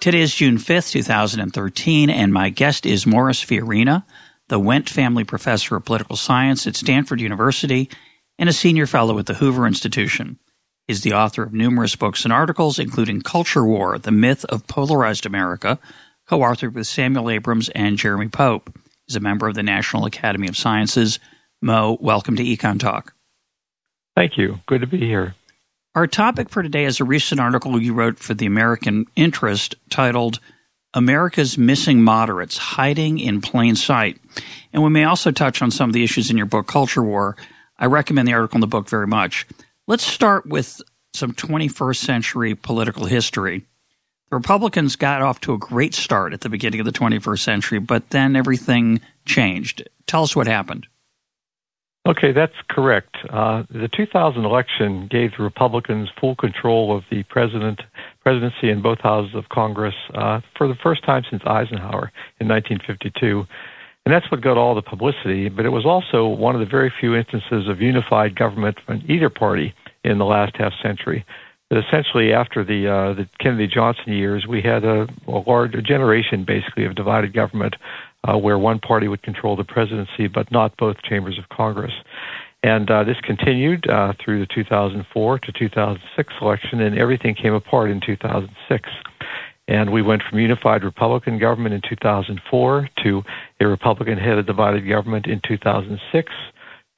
Today is June 5th, 2013, and my guest is Morris Fiorina, the Wendt Family Professor of Political Science at Stanford University and a senior fellow at the Hoover Institution. He's the author of numerous books and articles, including Culture War, The Myth of Polarized America, co-authored with Samuel Abrams and Jeremy Pope. He's a member of the National Academy of Sciences. Mo, welcome to Econ Talk. Thank you. Good to be here. Our topic for today is a recent article you wrote for the American Interest titled America's Missing Moderates Hiding in Plain Sight. And we may also touch on some of the issues in your book, Culture War. I recommend the article in the book very much. Let's start with some 21st century political history. The Republicans got off to a great start at the beginning of the 21st century, but then everything changed. Tell us what happened. Okay, that's correct. Uh, the 2000 election gave the Republicans full control of the president, presidency in both houses of Congress uh, for the first time since Eisenhower in 1952. And that's what got all the publicity, but it was also one of the very few instances of unified government from either party in the last half century. But essentially, after the uh, the Kennedy Johnson years, we had a, a large a generation, basically, of divided government, uh, where one party would control the presidency, but not both chambers of Congress. And uh, this continued uh, through the 2004 to 2006 election, and everything came apart in 2006. And we went from unified Republican government in 2004 to a Republican headed divided government in 2006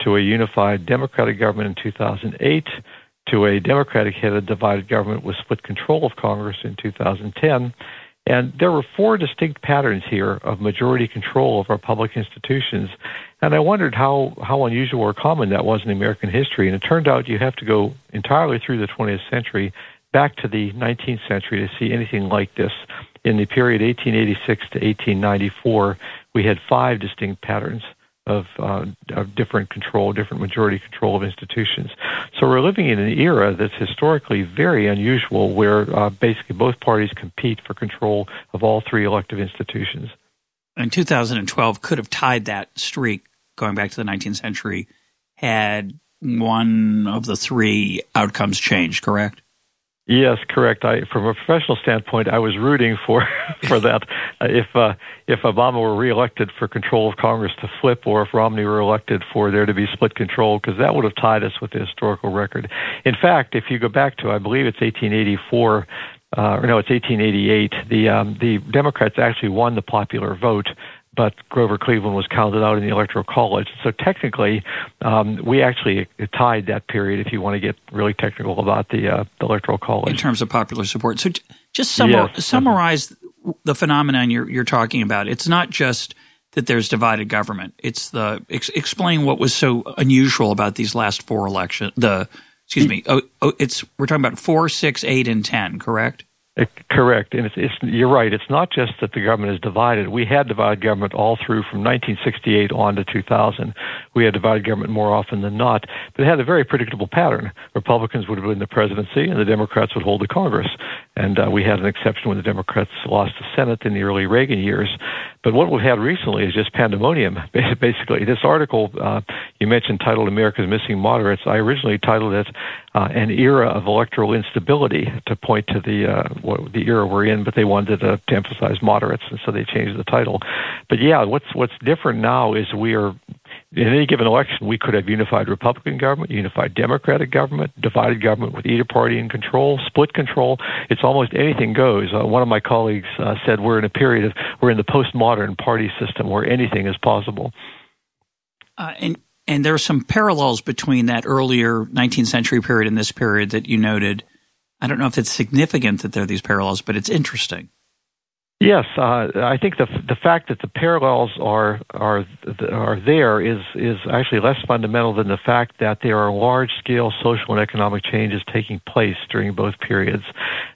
to a unified Democratic government in 2008 to a Democratic headed divided government with split control of Congress in 2010. And there were four distinct patterns here of majority control of our public institutions. And I wondered how, how unusual or common that was in American history. And it turned out you have to go entirely through the 20th century back to the 19th century to see anything like this. In the period 1886 to 1894, we had five distinct patterns of, uh, of different control, different majority control of institutions. So we're living in an era that's historically very unusual where uh, basically both parties compete for control of all three elective institutions. And 2012 could have tied that streak going back to the 19th century had one of the three outcomes changed, correct? Yes, correct. I, from a professional standpoint, I was rooting for for that. Uh, if uh, if Obama were reelected for control of Congress to flip, or if Romney were elected for there to be split control, because that would have tied us with the historical record. In fact, if you go back to, I believe it's 1884. Uh, or no, it's 1888. The um, the Democrats actually won the popular vote but Grover Cleveland was counted out in the Electoral College. So technically, um, we actually tied that period. If you want to get really technical about the, uh, the Electoral College, in terms of popular support. So just summar- yes. summarize the phenomenon you're, you're talking about. It's not just that there's divided government. It's the ex- explain what was so unusual about these last four elections. The excuse me. Oh, oh, it's we're talking about four, six, eight, and ten. Correct. Correct, and it's, it's, you're right. It's not just that the government is divided. We had divided government all through from 1968 on to 2000. We had divided government more often than not, but it had a very predictable pattern. Republicans would win the presidency, and the Democrats would hold the Congress. And uh, we had an exception when the Democrats lost the Senate in the early Reagan years. But what we've had recently is just pandemonium. Basically, this article uh, you mentioned titled "America's Missing Moderates." I originally titled it uh, "An Era of Electoral Instability" to point to the uh, what, the era we're in, but they wanted to, to emphasize moderates, and so they changed the title. But yeah, what's what's different now is we are in any given election, we could have unified Republican government, unified Democratic government, divided government with either party in control, split control. It's almost anything goes. Uh, one of my colleagues uh, said we're in a period of we're in the postmodern party system where anything is possible. Uh, and and there are some parallels between that earlier 19th century period and this period that you noted. I don't know if it's significant that there are these parallels, but it's interesting. Yes, uh, I think the the fact that the parallels are are are there is is actually less fundamental than the fact that there are large scale social and economic changes taking place during both periods.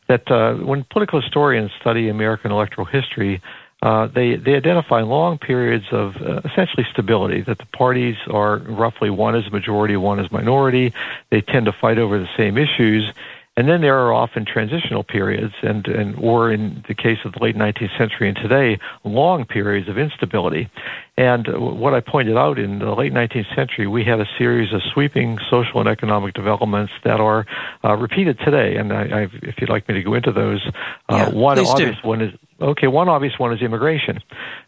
that uh, when political historians study American electoral history, uh, they they identify long periods of uh, essentially stability. That the parties are roughly one is majority, one is minority. They tend to fight over the same issues, and then there are often transitional periods, and, and or in the case of the late 19th century and today, long periods of instability. And what I pointed out in the late 19th century, we had a series of sweeping social and economic developments that are uh, repeated today. And I, I, if you'd like me to go into those, uh, one obvious do. one is okay. One obvious one is immigration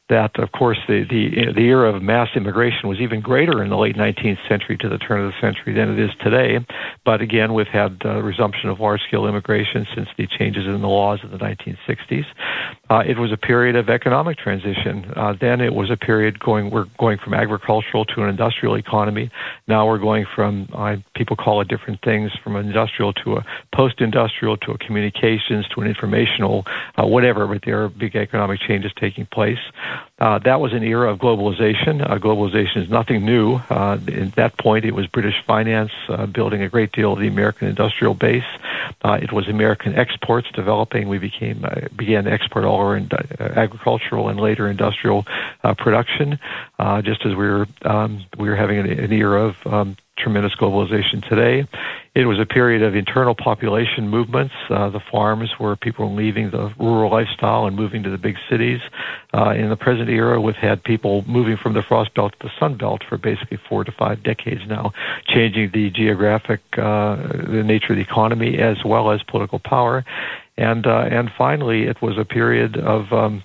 that, of course, the, the, the era of mass immigration was even greater in the late 19th century to the turn of the century than it is today. But again, we've had uh, resumption of large-scale immigration since the changes in the laws of the 1960s. Uh, it was a period of economic transition. Uh, then it was a period going we're going from agricultural to an industrial economy. Now we're going from uh, people call it different things from industrial to a post-industrial to a communications to an informational uh, whatever. But there are big economic changes taking place. Uh, that was an era of globalization. Uh, globalization is nothing new. Uh, at that point, it was British finance uh, building a great deal of the American industrial base. Uh, it was American exports developing. We became uh, began to export all our in, agricultural and later industrial production, just as we were um, we were having an, an era of um, tremendous globalization today. It was a period of internal population movements. Uh, the farms where people were leaving the rural lifestyle and moving to the big cities. Uh, in the present era, we've had people moving from the frost belt to the sun belt for basically four to five decades now, changing the geographic, uh, the nature of the economy as well as political power. And uh, and finally, it was a period of um,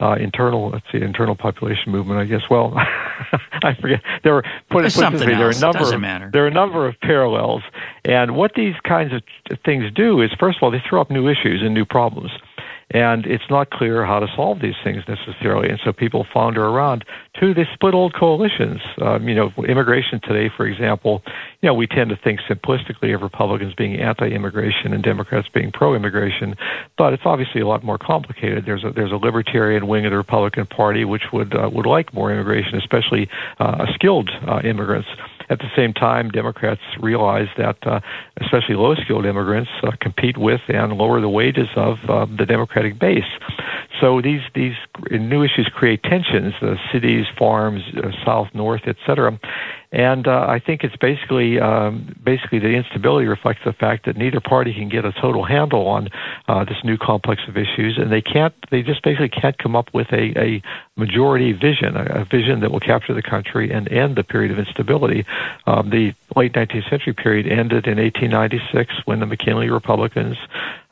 uh, internal, let's see, internal population movement, I guess. Well, I forget. There were put, put something there are a number. Of. There are a number of parallels, and what these kinds of things do is, first of all, they throw up new issues and new problems and it's not clear how to solve these things necessarily. And so people flounder around. Two, they split old coalitions. Um, you know, immigration today, for example, you know, we tend to think simplistically of Republicans being anti-immigration and Democrats being pro-immigration, but it's obviously a lot more complicated. There's a there's a libertarian wing of the Republican Party which would uh, would like more immigration, especially uh, skilled uh, immigrants. At the same time, Democrats realize that uh, especially low skilled immigrants uh, compete with and lower the wages of uh, the Democratic base. So these these new issues create tensions. The cities, farms, uh, south, north, etc. And uh, I think it's basically um, basically the instability reflects the fact that neither party can get a total handle on uh, this new complex of issues, and they can't. They just basically can't come up with a, a majority vision, a, a vision that will capture the country and end the period of instability. Um, the late 19th century period ended in 1896 when the McKinley Republicans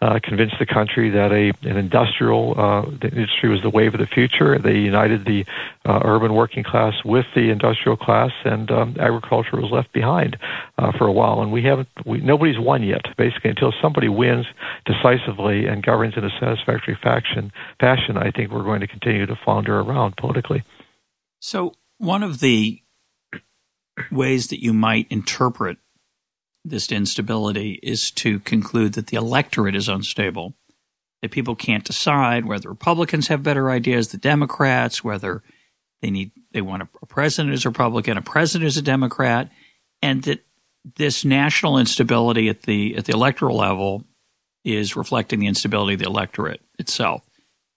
uh, convinced the country that a an industrial uh, industry was the wave of the future. They united the uh, urban working class with the industrial class, and um, agriculture was left behind uh, for a while. And we haven't, we, nobody's won yet. Basically, until somebody wins decisively and governs in a satisfactory fashion, fashion, I think we're going to continue to flounder around politically. So, one of the ways that you might interpret this instability is to conclude that the electorate is unstable, that people can't decide whether Republicans have better ideas than Democrats, whether they need they want a, a president as a Republican, a president as a Democrat, and that this national instability at the at the electoral level is reflecting the instability of the electorate itself.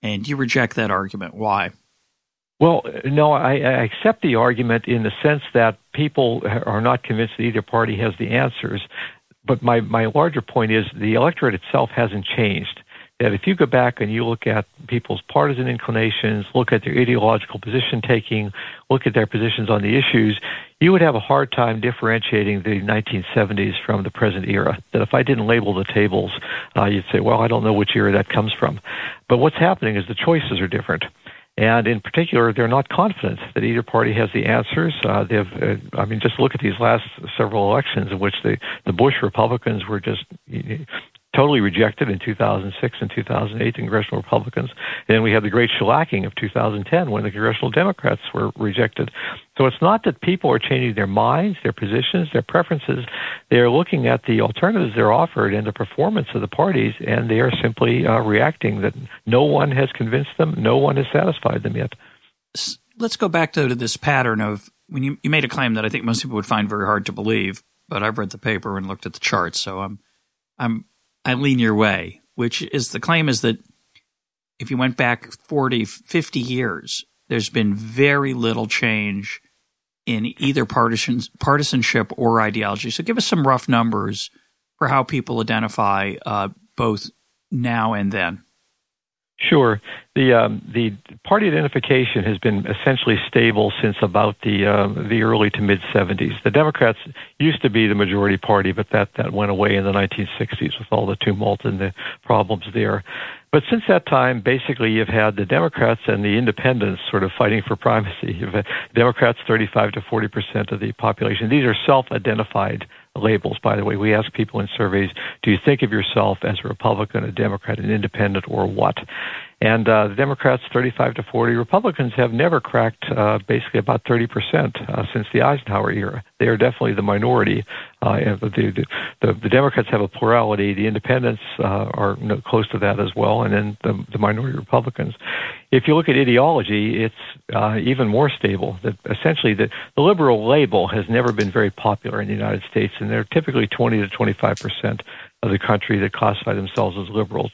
And you reject that argument. Why? Well, no, I, I accept the argument in the sense that people are not convinced that either party has the answers. But my, my larger point is the electorate itself hasn't changed that if you go back and you look at people's partisan inclinations, look at their ideological position taking, look at their positions on the issues, you would have a hard time differentiating the 1970s from the present era. That if I didn't label the tables, uh, you'd say, well, I don't know which era that comes from. But what's happening is the choices are different. And in particular, they're not confident that either party has the answers. Uh, they've, uh, I mean, just look at these last several elections in which the, the Bush Republicans were just totally rejected in 2006 and 2008 congressional Republicans. And then we had the great shellacking of 2010 when the congressional Democrats were rejected. So it's not that people are changing their minds, their positions, their preferences. They are looking at the alternatives they're offered and the performance of the parties, and they are simply uh, reacting that no one has convinced them, no one has satisfied them yet. Let's go back to, to this pattern of when you, you made a claim that I think most people would find very hard to believe, but I've read the paper and looked at the charts, so I'm I'm I lean your way which is the claim is that if you went back 40, 50 years, there's been very little change in either partisan, partisanship or ideology. So give us some rough numbers for how people identify uh, both now and then. Sure. The um, the party identification has been essentially stable since about the uh, the early to mid 70s. The Democrats used to be the majority party, but that that went away in the 1960s with all the tumult and the problems there. But since that time, basically, you've had the Democrats and the independents sort of fighting for primacy. Democrats 35 to 40 percent of the population. These are self-identified labels, by the way. We ask people in surveys, do you think of yourself as a Republican, a Democrat, an independent, or what? And uh, the Democrats, 35 to 40. Republicans have never cracked uh, basically about 30 percent uh, since the Eisenhower era. They are definitely the minority. Uh, the, the, the, Democrats have a plurality. The Independents uh, are close to that as well, and then the, the minority Republicans. If you look at ideology, it's uh, even more stable. That essentially, the, the liberal label has never been very popular in the United States, and they're typically 20 to 25 percent of the country that classify themselves as liberals.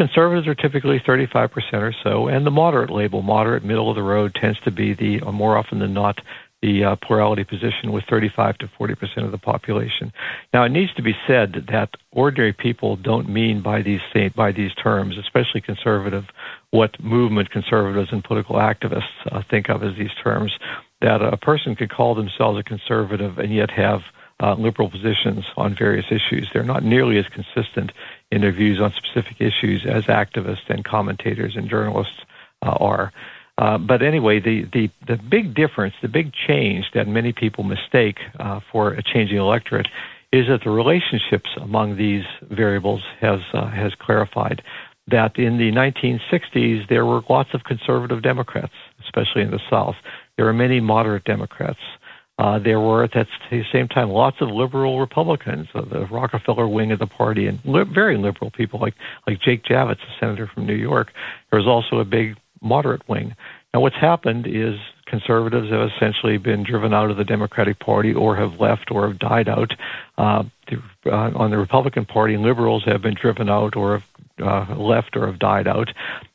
Conservatives are typically 35% or so, and the moderate label, moderate, middle of the road, tends to be the uh, more often than not the uh, plurality position with 35 to 40% of the population. Now, it needs to be said that ordinary people don't mean by these by these terms, especially conservative, what movement conservatives and political activists uh, think of as these terms. That a person could call themselves a conservative and yet have uh, liberal positions on various issues. They're not nearly as consistent in their views on specific issues as activists and commentators and journalists uh, are. Uh, but anyway, the, the, the big difference, the big change that many people mistake uh, for a changing electorate is that the relationships among these variables has, uh, has clarified. That in the 1960s, there were lots of conservative Democrats, especially in the South. There were many moderate Democrats. Uh, there were at that same time lots of liberal Republicans, uh, the Rockefeller wing of the party, and li- very liberal people like like Jake Javits, a senator from New York. There was also a big moderate wing. Now, what's happened is conservatives have essentially been driven out of the Democratic Party or have left or have died out. Uh, the, uh, on the Republican Party, liberals have been driven out or have uh, left or have died out.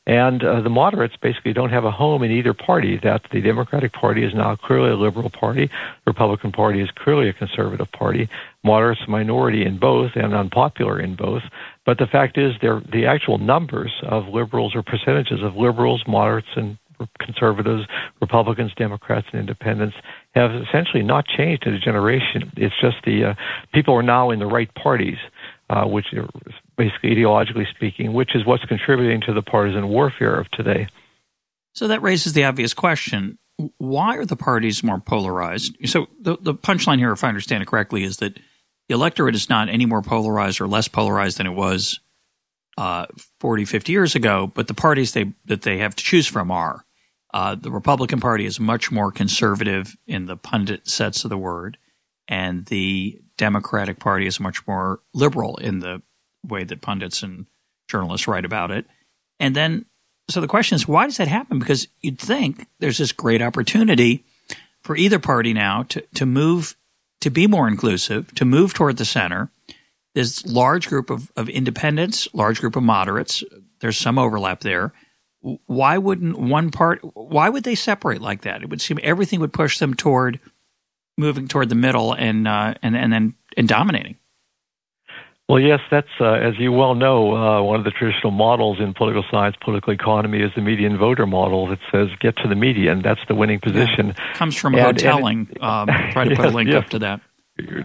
And uh, the moderates basically don't have a home in either party. That the Democratic Party is now clearly a liberal party. The Republican Party is clearly a conservative party. Moderates minority in both and unpopular in both. But the fact is, the actual numbers of liberals or percentages of liberals, moderates, and conservatives, Republicans, Democrats, and independents have essentially not changed in a generation. It's just the uh, people are now in the right parties uh, which basically ideologically speaking, which is what's contributing to the partisan warfare of today. So that raises the obvious question why are the parties more polarized? So the, the punchline here, if I understand it correctly, is that the electorate is not any more polarized or less polarized than it was uh, 40, 50 years ago, but the parties they, that they have to choose from are. Uh, the Republican Party is much more conservative in the pundit sense of the word, and the Democratic Party is much more liberal in the way that pundits and journalists write about it. And then, so the question is, why does that happen? Because you'd think there's this great opportunity for either party now to, to move, to be more inclusive, to move toward the center. This large group of, of independents, large group of moderates. There's some overlap there. Why wouldn't one part, why would they separate like that? It would seem everything would push them toward – moving toward the middle and uh, and and then and dominating. Well, yes, that's uh, as you well know, uh, one of the traditional models in political science, political economy, is the median voter model that says get to the median. That's the winning position. Yeah. Comes from and, Hotelling. And um, try to yes, put a link yes. up to that.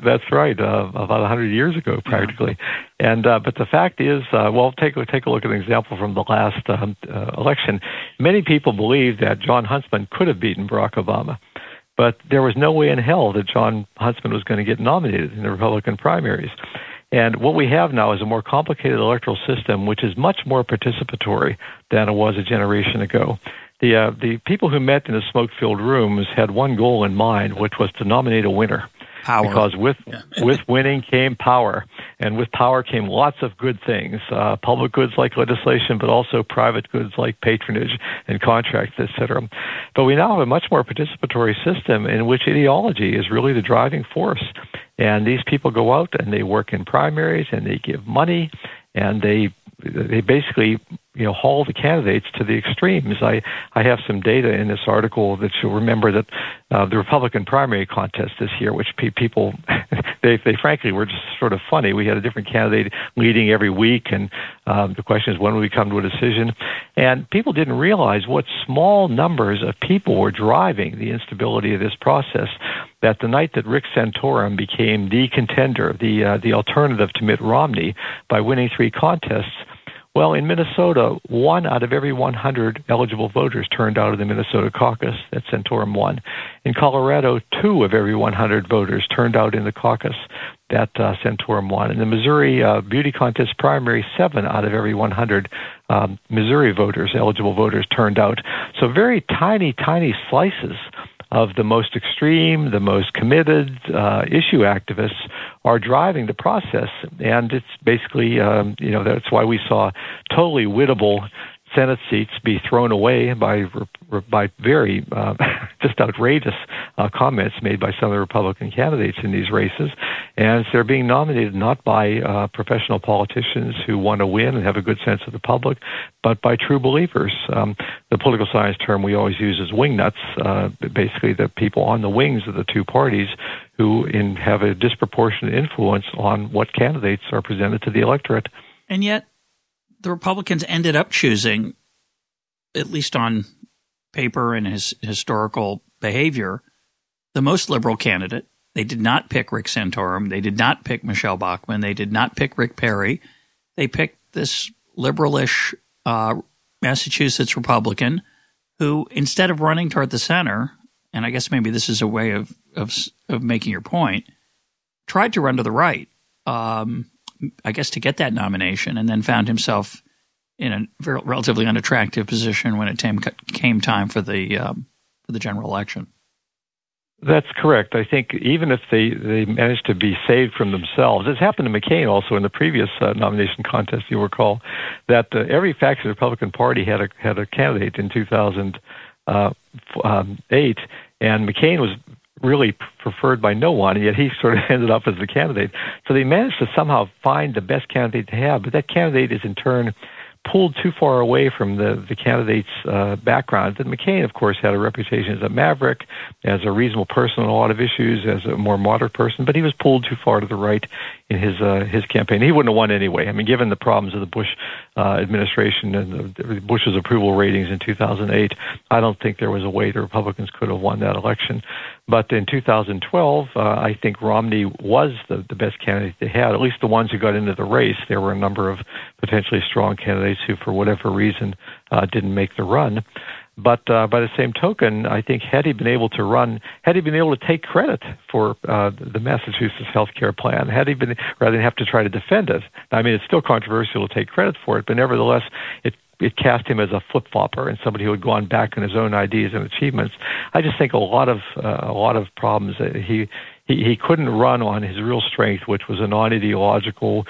That's right. Uh, about 100 years ago, practically. Yeah. And uh, but the fact is, uh, well, take take a look at an example from the last um, uh, election. Many people believe that Jon Huntsman could have beaten Barack Obama. But there was no way in hell that Jon Huntsman was going to get nominated in the Republican primaries. And what we have now is a more complicated electoral system, which is much more participatory than it was a generation ago. The uh, the people who met in the smoke-filled rooms had one goal in mind, which was to nominate a winner. Power. Because with yeah. with winning came power, and with power came lots of good things, uh, public goods like legislation, but also private goods like patronage and contracts, etc. But we now have a much more participatory system in which ideology is really the driving force, and these people go out and they work in primaries and they give money and they they basically you know haul the candidates to the extremes. I I have some data in this article that you'll remember that uh, the Republican primary contest this year, which pe- people they they frankly were just sort of funny. We had a different candidate leading every week, and um, the question is when will we come to a decision? And people didn't realize what small numbers of people were driving the instability of this process. That the night that Rick Santorum became the contender, the uh, the alternative to Mitt Romney, by winning three contests well, in Minnesota, one out of every 100 eligible voters turned out of the Minnesota caucus. That Santorum won. In Colorado, two of every 100 voters turned out in the caucus. That uh, Santorum won. In the Missouri uh, beauty contest primary, seven out of every 100 um, Missouri voters, eligible voters, turned out. So very tiny, tiny slices of the most extreme, the most committed uh, issue activists are driving the process, and it's basically um, you know that's why we saw totally wittable Senate seats be thrown away by by very uh, just outrageous uh, comments made by some of the Republican candidates in these races, and they're being nominated not by uh, professional politicians who want to win and have a good sense of the public, but by true believers. Um, the political science term we always use is wingnuts, uh, basically the people on the wings of the two parties who in, have a disproportionate influence on what candidates are presented to the electorate. And yet, the Republicans ended up choosing, at least on paper and his historical behavior, the most liberal candidate. They did not pick Rick Santorum. They did not pick Michele Bachmann. They did not pick Rick Perry. They picked this liberalish uh, Massachusetts Republican who, instead of running toward the center, and I guess maybe this is a way of of, of making your point, tried to run to the right. Um, I guess, to get that nomination, and then found himself in a relatively unattractive position when it came, came time for the um, for the general election. That's correct. I think even if they, they managed to be saved from themselves, it's happened to McCain also in the previous uh, nomination contest. You recall that uh, every faction of the Republican Party had a had a candidate in 2008, uh, um, and McCain was really preferred by no one, and yet he sort of ended up as the candidate. So they managed to somehow find the best candidate to have, but that candidate is in turn pulled too far away from the the candidate's uh, background. And McCain, of course, had a reputation as a maverick, as a reasonable person on a lot of issues, as a more moderate person, but he was pulled too far to the right in his uh, his campaign. He wouldn't have won anyway. I mean, given the problems of the Bush uh, administration and the, Bush's approval ratings in 2008, I don't think there was a way the Republicans could have won that election. But in 2012, uh, I think Romney was the, the best candidate they had, at least the ones who got into the race. There were a number of potentially strong candidates who, for whatever reason, uh, didn't make the run. But uh, by the same token, I think had he been able to run, had he been able to take credit for uh, the Massachusetts health care plan, had he been rather than have to try to defend it. I mean, it's still controversial to take credit for it, but nevertheless, it it cast him as a flip flopper and somebody who had gone back on his own ideas and achievements. I just think a lot of uh, a lot of problems. He he he couldn't run on his real strength, which was a non ideological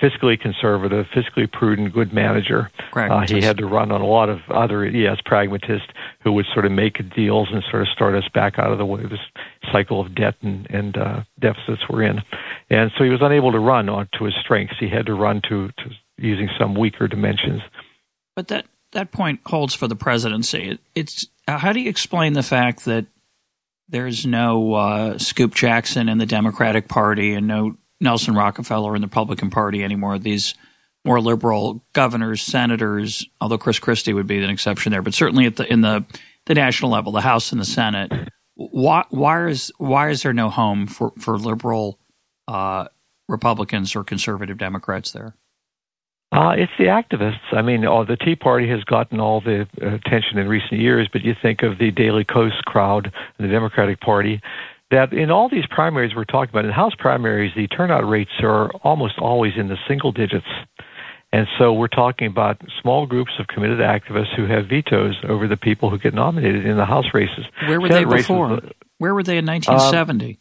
fiscally conservative, fiscally prudent, good manager. Uh, he had to run on a lot of other, yes, pragmatists who would sort of make deals and sort of start us back out of the way this cycle of debt and, and uh, deficits we're in. And so he was unable to run on to his strengths. He had to run to, to using some weaker dimensions. But that that point holds for the presidency. It's how do you explain the fact that there's no uh, Scoop Jackson in the Democratic Party and no Nelson Rockefeller in the Republican Party anymore. These more liberal governors, senators, although Chris Christie would be an exception there, but certainly at the in the the national level, the House and the Senate. Why, why is why is there no home for for liberal uh, Republicans or conservative Democrats there? Uh, it's the activists. I mean, oh, the Tea Party has gotten all the attention in recent years, but you think of the Daily Kos crowd, the Democratic Party, that in all these primaries we're talking about, in House primaries, the turnout rates are almost always in the single digits. And so we're talking about small groups of committed activists who have vetoes over the people who get nominated in the House races. Where were Senate they before? Races, Where were they in 1970?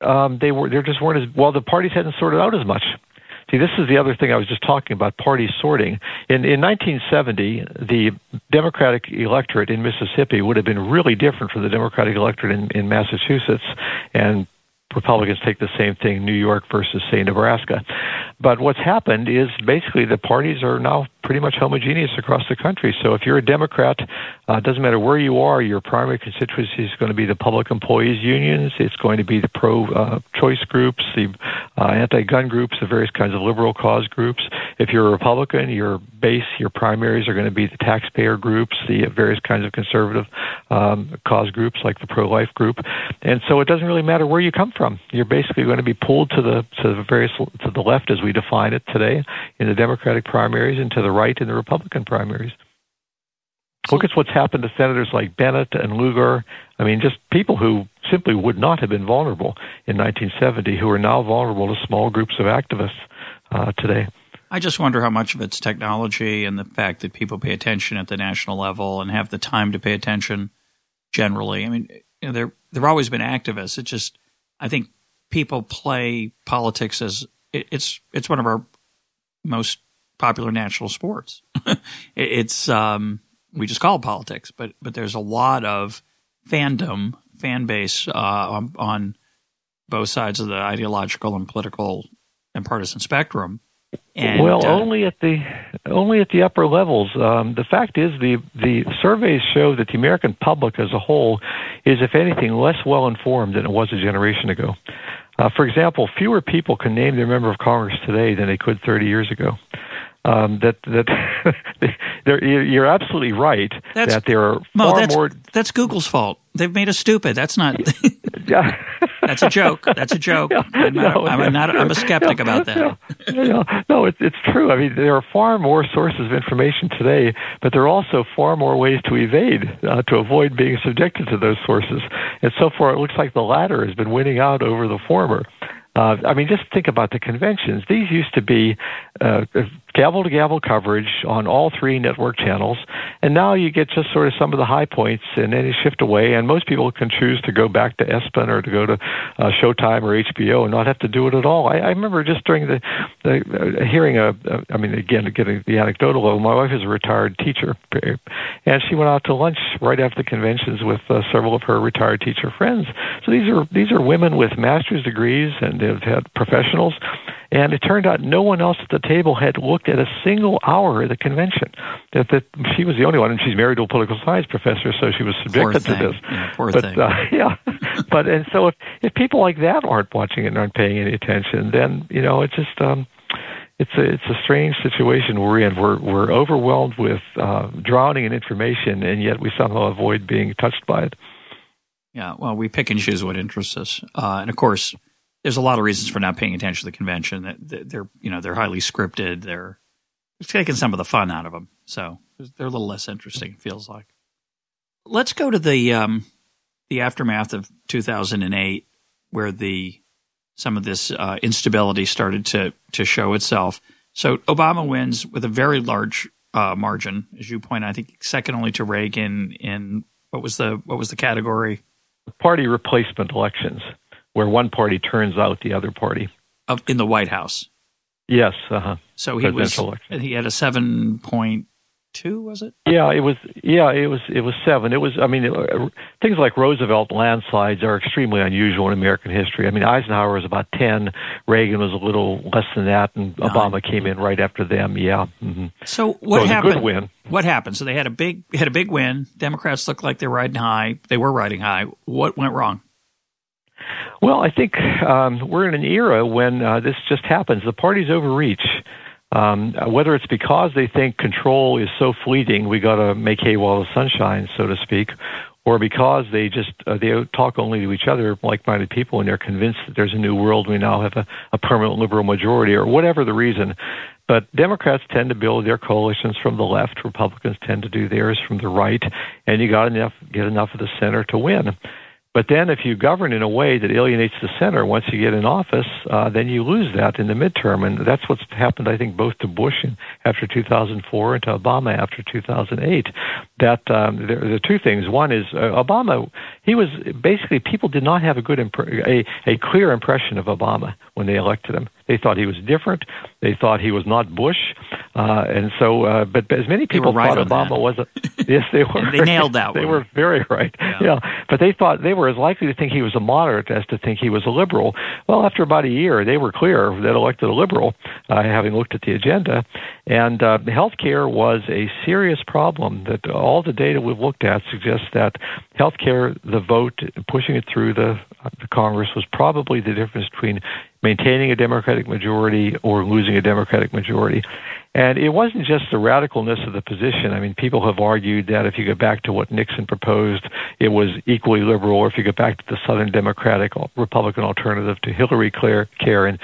Um, um, they were. They just weren't as well. The parties hadn't sorted out as much. See, this is the other thing I was just talking about party sorting. In, in 1970, the Democratic electorate in Mississippi would have been really different from the Democratic electorate in, in Massachusetts and Republicans take the same thing, New York versus, say, Nebraska. But what's happened is basically the parties are now pretty much homogeneous across the country. So if you're a Democrat, uh, doesn't matter where you are, your primary constituency is going to be the public employees unions. It's going to be the pro-choice uh, groups, the uh, anti-gun groups, the various kinds of liberal cause groups. If you're a Republican, your base, your primaries are going to be the taxpayer groups, the various kinds of conservative um, cause groups like the pro-life group. And so it doesn't really matter where you come from. You're basically going to be pulled to the to the various to the left as we define it today in the Democratic primaries and to the right in the Republican primaries. Look at what's happened to senators like Bennett and Lugar. I mean, just people who simply would not have been vulnerable in 1970, who are now vulnerable to small groups of activists uh, today. I just wonder how much of it's technology and the fact that people pay attention at the national level and have the time to pay attention generally. I mean, you know, there there've always been activists. It just, I think people play politics as it, it's it's one of our most popular national sports. it's um, we just call it politics, but but there's a lot of fandom, fan base uh, on, on both sides of the ideological and political and partisan spectrum. And, well, uh, only at the only at the upper levels. Um, the fact is, the the surveys show that the American public as a whole is, if anything, less well informed than it was a generation ago. Uh, for example, fewer people can name their member of Congress today than they could 30 years ago um, that that you're absolutely right that's, that there are far that's, more. That's Google's fault. They've made us stupid. That's not. yeah. That's a joke. That's a joke. Yeah, I'm, not, no, I'm, not, I'm a skeptic about that. no, no it's, it's true. I mean, there are far more sources of information today, but there are also far more ways to evade, uh, to avoid being subjected to those sources. And so far, it looks like the latter has been winning out over the former. Uh, I mean, just think about the conventions. These used to be uh, gavel to gavel coverage on all three network channels, and now you get just sort of some of the high points, and then you shift away. And most people can choose to go back to ESPN or to go to uh, Showtime or HBO and not have to do it at all. I, I remember just during the, the uh, hearing a, uh, I mean, again, getting the anecdotal level. My wife is a retired teacher, and she went out to lunch right after the conventions with uh, several of her retired teacher friends. So these are these are women with master's degrees and they've had professionals and it turned out no one else at the table had looked at a single hour of the convention. That, that she was the only one, and she's married to a political science professor, so she was subjected to this. Yeah, poor but, thing. Uh, yeah, but and so if if people like that aren't watching it and aren't paying any attention, then you know it's just. um it's a it's a strange situation we're in. We're we're overwhelmed with uh, drowning in information, and yet we somehow avoid being touched by it. Yeah, well, we pick and choose what interests us, uh, and of course, there's a lot of reasons for not paying attention to the convention. They're you know they're highly scripted. They're taking some of the fun out of them, so they're a little less interesting. It feels like. Let's go to the um, the aftermath of 2008, where the some of this uh, instability started to to show itself. So Obama wins with a very large uh, margin, as you point. out, I think second only to Reagan in what was the what was the category? Party replacement elections where one party turns out the other party. Of, in the White House. Yes. Uh-huh. So he was. Election. He had a seven point two, was it? Yeah, it was. Yeah, it was. It was seven. It was. I mean, it, things like Roosevelt landslides are extremely unusual in American history. I mean, Eisenhower was about ten, Reagan was a little less than that, and Nine. Obama came in right after them. Yeah. Mm-hmm. So what so happened? good win. What happened? So they had a big had a big win. Democrats looked like they're riding high. They were riding high. What went wrong? Well, I think um, we're in an era when uh, this just happens. The parties overreach. Um, whether it's because they think control is so fleeting, we got to make hay while the sun shines, so to speak, or because they just uh, they talk only to each other, like-minded people, and they're convinced that there's a new world. We now have a, a permanent liberal majority, or whatever the reason. But Democrats tend to build their coalitions from the left. Republicans tend to do theirs from the right, and you got enough get enough of the center to win. But then, if you govern in a way that alienates the center once you get in office, uh, then you lose that in the midterm, and that's what's happened, I think, both to Bush after 2004 and to Obama after 2008. That um, there, the two things. One is uh, Obama. He was basically people did not have a good imp- a a clear impression of Obama when they elected him. They thought he was different. They thought he was not Bush, uh, and so. Uh, but as many people right thought Obama that. wasn't. Yes, they were. they nailed that. they one. were very right. Yeah. yeah. but they thought they were as likely to think he was a moderate as to think he was a liberal. Well, after about a year, they were clear that elected a liberal, uh, having looked at the agenda. And uh, health care was a serious problem that all the data we've looked at suggests that health care, the vote, pushing it through the, uh, the Congress was probably the difference between maintaining a Democratic majority or losing a Democratic majority. And it wasn't just the radicalness of the position. I mean, people have argued that if you go back to what Nixon proposed, it was equally liberal, or if you go back to the Southern Democratic Republican alternative to Hillary care in,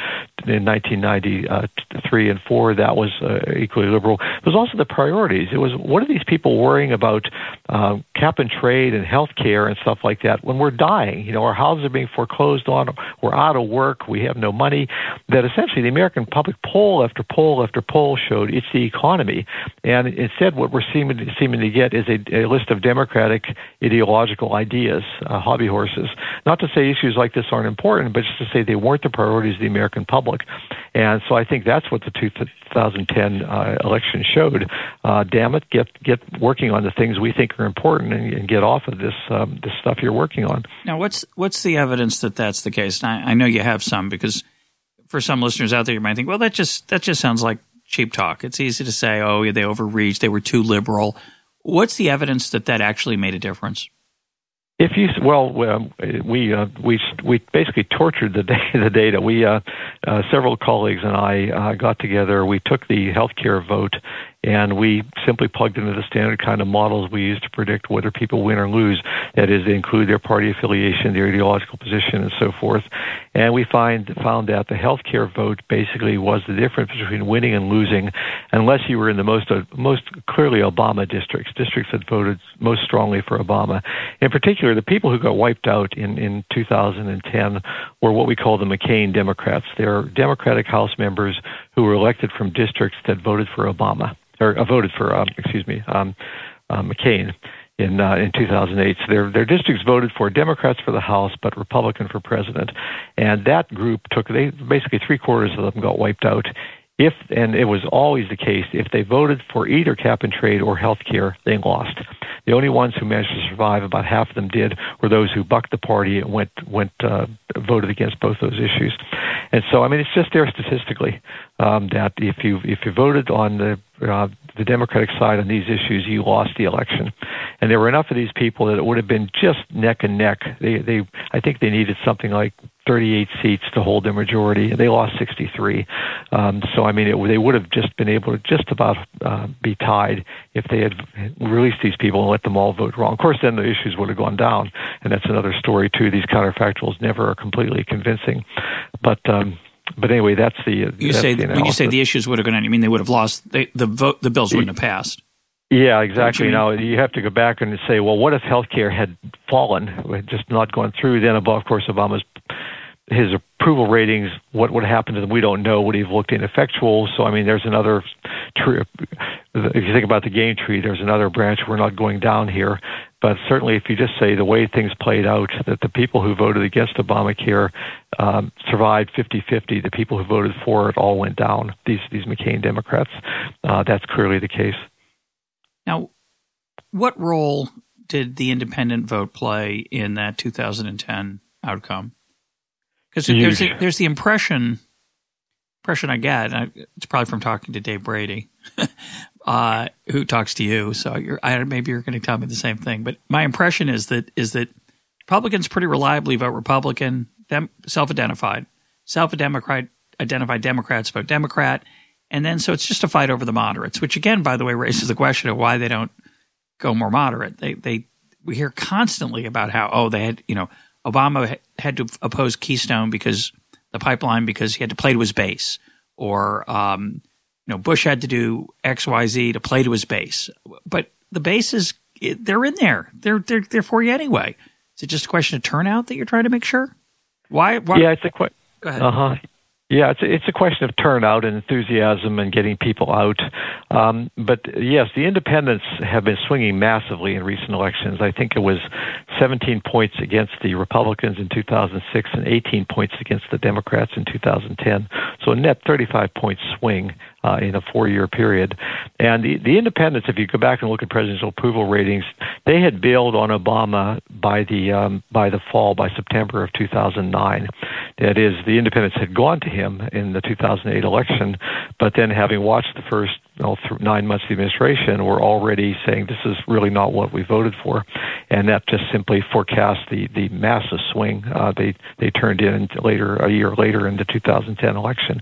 in 1993 and 4, that was uh, equally liberal. It was also the priorities. It was what are these people worrying about uh, cap and trade and health care and stuff like that when we're dying? You know, our houses are being foreclosed on, we're out of work, we have no money. That essentially the American public poll after poll after poll it's the economy. And instead, what we're seeming, seeming to get is a, a list of democratic ideological ideas, uh, hobby horses. Not to say issues like this aren't important, but just to say they weren't the priorities of the American public. And so I think that's what the 2010 uh, election showed. Uh, damn it, get get working on the things we think are important and, and get off of this um, this stuff you're working on. Now, what's what's the evidence that that's the case? I, I know you have some because for some listeners out there, you might think, well, that just that just sounds like cheap talk. It's easy to say, oh, yeah, they overreached, they were too liberal. What's the evidence that that actually made a difference? If you well, we uh, we we basically tortured the the data. We uh, uh, several colleagues and I uh, got together. We took the healthcare vote and we simply plugged into the standard kind of models we use to predict whether people win or lose. That is, they include their party affiliation, their ideological position, and so forth. And we find found that the healthcare vote basically was the difference between winning and losing, unless you were in the most uh, most clearly Obama districts, districts that voted most strongly for Obama. In particular, the people who got wiped out in in 2010 were what we call the McCain Democrats. They're Democratic House members who were elected from districts that voted for Obama or uh, voted for, um, excuse me, um, uh, McCain in uh, in 2008. So their their districts voted for Democrats for the House, but Republican for president, and that group took they basically three quarters of them got wiped out. If and it was always the case, if they voted for either cap and trade or health care, they lost. The only ones who managed to survive, about half of them did, were those who bucked the party and went went uh, voted against both those issues. And so, I mean, it's just there statistically um, that if you if you voted on the uh, the Democratic side on these issues, you lost the election. And there were enough of these people that it would have been just neck and neck. They, they, I think they needed something like 38 seats to hold their majority. They lost 63. Um, so, I mean, it, they would have just been able to just about uh, be tied if they had released these people and let them all vote wrong. Of course, then the issues would have gone down, and that's another story too. These counterfactuals never are completely convincing, but. Um, but anyway, that's the you that's say the when you say the issues would have gone on. You mean they would have lost they, the vote? The bills wouldn't have passed. Yeah, exactly. You now you have to go back and say, well, what if healthcare had fallen, had just not gone through? Then, of course, Obama's his approval ratings, what would happen to them, we don't know. Would he have looked ineffectual? So, I mean, there's another tree. If you think about the game tree, there's another branch. We're not going down here. But certainly, if you just say the way things played out, that the people who voted against Obamacare um, survived 50-50. The people who voted for it all went down. These these McCain Democrats. Uh, that's clearly the case. Now, what role did the independent vote play in that 2010 outcome? Because there's the, there's the impression impression I get. And it's probably from talking to Dave Brady, uh, who talks to you. So you're, I, maybe you're going to tell me the same thing. But my impression is that is that Republicans pretty reliably vote Republican, dem, self-identified, self-democrat, identified Democrats vote Democrat, and then so it's just a fight over the moderates. Which again, by the way, raises the question of why they don't go more moderate. They they we hear constantly about how oh they had you know Obama had to oppose Keystone because the pipeline because he had to play to his base, or um, you know Bush had to do X Y Z to play to his base. But the base is they're in there. They're they're they're for you anyway. Is it just a question of turnout that you're trying to make sure? Why? why? Yeah, it's a question. Go ahead. Uh huh. Yeah, it's it's a question of turnout and enthusiasm and getting people out. Um, but yes, the independents have been swinging massively in recent elections. I think it was 17 points against the Republicans in 2006 and 18 points against the Democrats in 2010. So a net 35 point swing uh, in a four year period. And the, the independents, if you go back and look at presidential approval ratings, they had bailed on Obama by the um, by the fall, by September of 2009. That is, the independents had gone to him in the 2008 election, but then having watched the first nine months of the administration, were already saying this is really not what we voted for, and that just simply forecast the the massive swing uh, they they turned in later a year later in the 2010 election.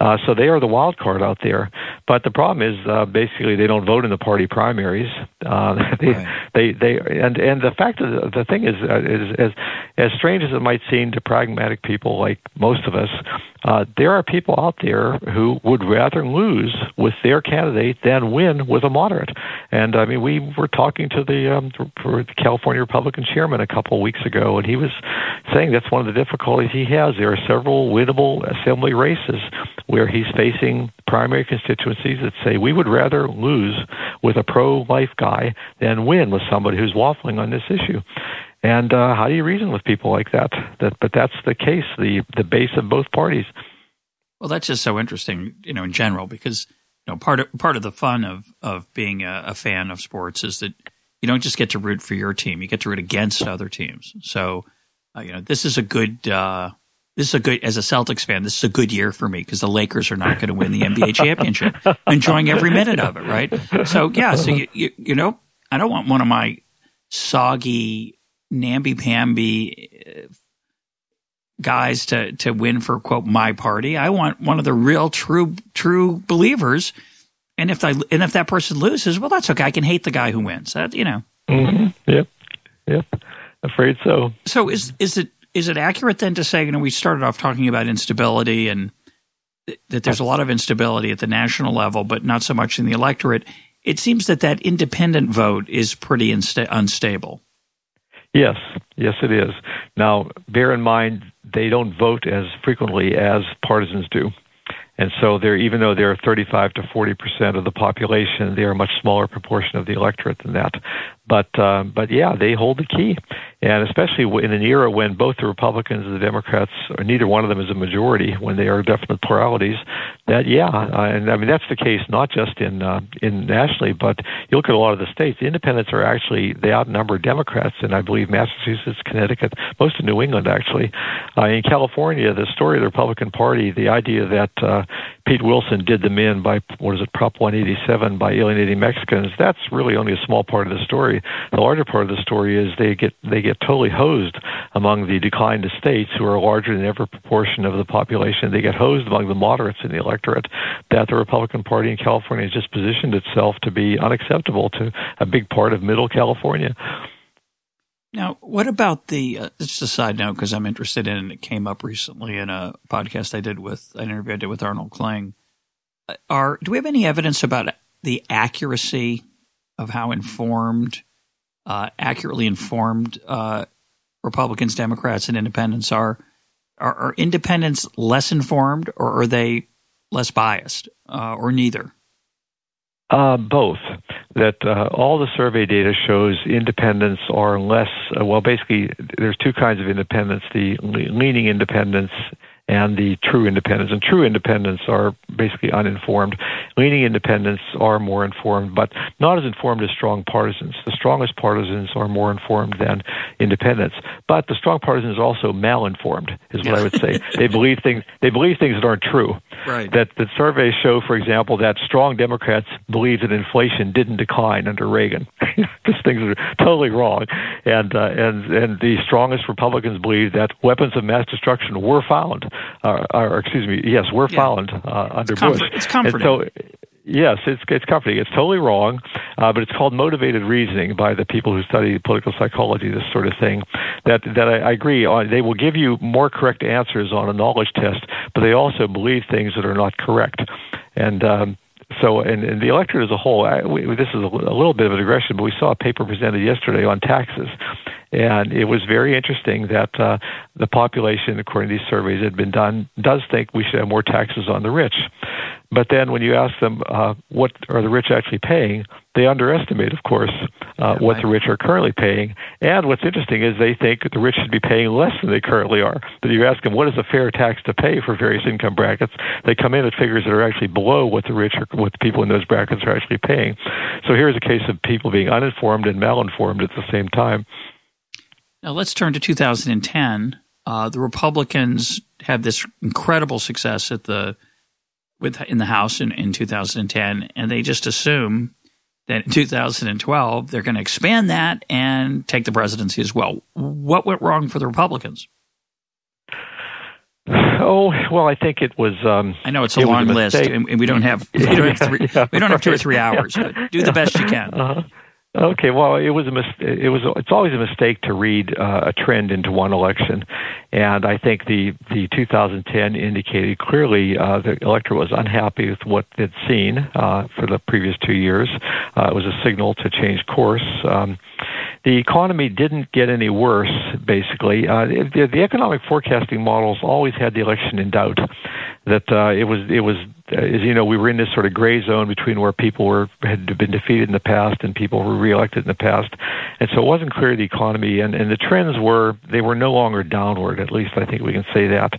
Uh, so they are the wild card out there. But the problem is uh, basically they don't vote in the party primaries. Uh, they, right. they they and and the fact of the, the thing is, uh, is as as strange as it might seem to pragmatic people like most of us, uh, there are people out there who would rather lose with their candidate than win with a moderate. And I mean, we were talking to the, um, the California Republican chairman a couple of weeks ago, and he was saying that's one of the difficulties he has. There are several winnable assembly races where he's facing primary constituencies that say we would rather lose with a pro-life guy than win with somebody who's waffling on this issue. And uh, how do you reason with people like that? That, but that's the case. The the base of both parties. Well, that's just so interesting, you know, in general, because know part of part of the fun of of being a, a fan of sports is that you don't just get to root for your team; you get to root against other teams. So, uh, you know, this is a good. Uh, this is a good as a Celtics fan. This is a good year for me because the Lakers are not going to win the NBA championship. enjoying every minute of it, right? So yeah, so you, you, you know, I don't want one of my soggy namby pamby uh, guys to to win for quote my party. I want one of the real true true believers. And if I and if that person loses, well, that's okay. I can hate the guy who wins. That you know. Mm-hmm. Yep. Yep. Afraid so. So is is it is it accurate then to say you know we started off talking about instability and that there's a lot of instability at the national level, but not so much in the electorate. It seems that that independent vote is pretty insta- unstable. Yes, yes, it is. Now, bear in mind, they don't vote as frequently as partisans do. And so they're, even though they're 35 to 40 percent of the population, they're a much smaller proportion of the electorate than that. But uh, but yeah, they hold the key, and especially in an era when both the Republicans and the Democrats, or neither one of them is a majority, when they are definite pluralities. That yeah, uh, and I mean that's the case not just in uh, in nationally, but you look at a lot of the states. The independents are actually they outnumber Democrats, and I believe Massachusetts, Connecticut, most of New England actually. Uh, in California, the story of the Republican Party, the idea that uh, Pete Wilson did them in by what is it, Prop 187 by alienating Mexicans. That's really only a small part of the story. The larger part of the story is they get they get totally hosed among the decline-to-states, who are larger than every proportion of the population. They get hosed among the moderates in the electorate. That the Republican Party in California has just positioned itself to be unacceptable to a big part of Middle California. Now, what about the? Uh, just a side note because I'm interested in, and it came up recently in a podcast I did with an interview I did with Arnold Kling. Uh, are do we have any evidence about the accuracy of how informed, uh, accurately informed uh, Republicans, Democrats, and Independents are? Are, are Independents less informed, or are they less biased, uh, or neither? Uh, both. That uh, all the survey data shows independents are less, uh, well, basically, there's two kinds of independents the leaning independents and the true independents. And true independents are basically uninformed. Leaning independents are more informed, but not as informed as strong partisans. The strongest partisans are more informed than independents. But the strong partisans are also malinformed, is what I would say. they believe things they believe things that aren't true. Right. That the surveys show, for example, that strong Democrats believe that inflation didn't decline under Reagan. These things are totally wrong. And uh, and and the strongest Republicans believe that weapons of mass destruction were found uh, or excuse me, yes, were yeah. found uh, under it's Bush. it's comforting. And so, Yes, it's it's comforting. It's totally wrong, uh, but it's called motivated reasoning by the people who study political psychology. This sort of thing. That that I, I agree on. They will give you more correct answers on a knowledge test, but they also believe things that are not correct. And um, so, and, and the electorate as a whole, I, we, this is a, a little bit of a digression, but we saw a paper presented yesterday on taxes. And it was very interesting that uh, the population, according to these surveys that had been done, does think we should have more taxes on the rich. But then when you ask them uh, what are the rich actually paying, they underestimate, of course, uh, what the rich are currently paying. And what's interesting is they think the rich should be paying less than they currently are. But you ask them what is a fair tax to pay for various income brackets, they come in at figures that are actually below what the rich are, what the people in those brackets are actually paying. So here's a case of people being uninformed and malinformed at the same time. Now let's turn to 2010. Uh, the Republicans have this incredible success at the with in the House in, in 2010, and they just assume that in 2012 they're going to expand that and take the presidency as well. What went wrong for the Republicans? Oh well, I think it was. Um, I know it's a long a list, and we don't have we don't have, three, yeah, we don't have two or three hours, but do the best you can. Uh-huh. Okay, well, it was a mis- it was it's always a mistake to read uh, a trend into one election, and I think the the 2010 indicated clearly uh, the electorate was unhappy with what they'd seen uh, for the previous two years. Uh, it was a signal to change course. Um, the economy didn't get any worse. Basically, uh, the, the economic forecasting models always had the election in doubt. That uh, it was it was as you know, we were in this sort of gray zone between where people were had been defeated in the past and people were reelected in the past, and so it wasn't clear the economy and, and the trends were they were no longer downward. At least I think we can say that,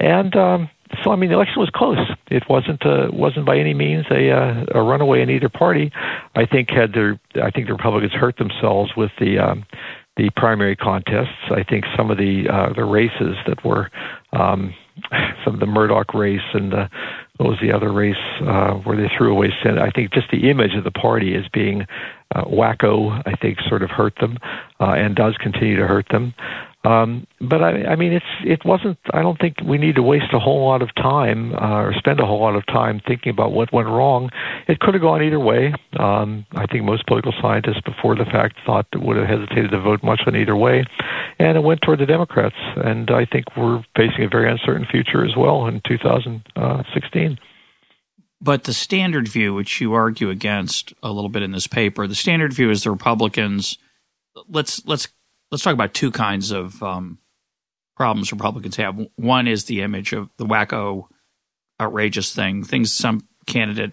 and. Um, so I mean, the election was close. It wasn't uh, wasn't by any means a uh, a runaway in either party. I think had their I think the Republicans hurt themselves with the um, the primary contests. I think some of the uh, the races that were um, some of the Mourdock race and the what was the other race uh, where they threw away Senate? I think just the image of the party as being uh, wacko, I think, sort of hurt them, uh, and does continue to hurt them. Um, but I, I mean, it's it wasn't. I don't think we need to waste a whole lot of time uh, or spend a whole lot of time thinking about what went wrong. It could have gone either way. Um, I think most political scientists before the fact thought that would have hesitated to vote much on either way, and it went toward the Democrats. And I think we're facing a very uncertain future as well in 2016. But the standard view, which you argue against a little bit in this paper, the standard view is the Republicans. Let's let's let's talk about two kinds of um, problems Republicans have. One is the image of the wacko, outrageous thing, things some candidate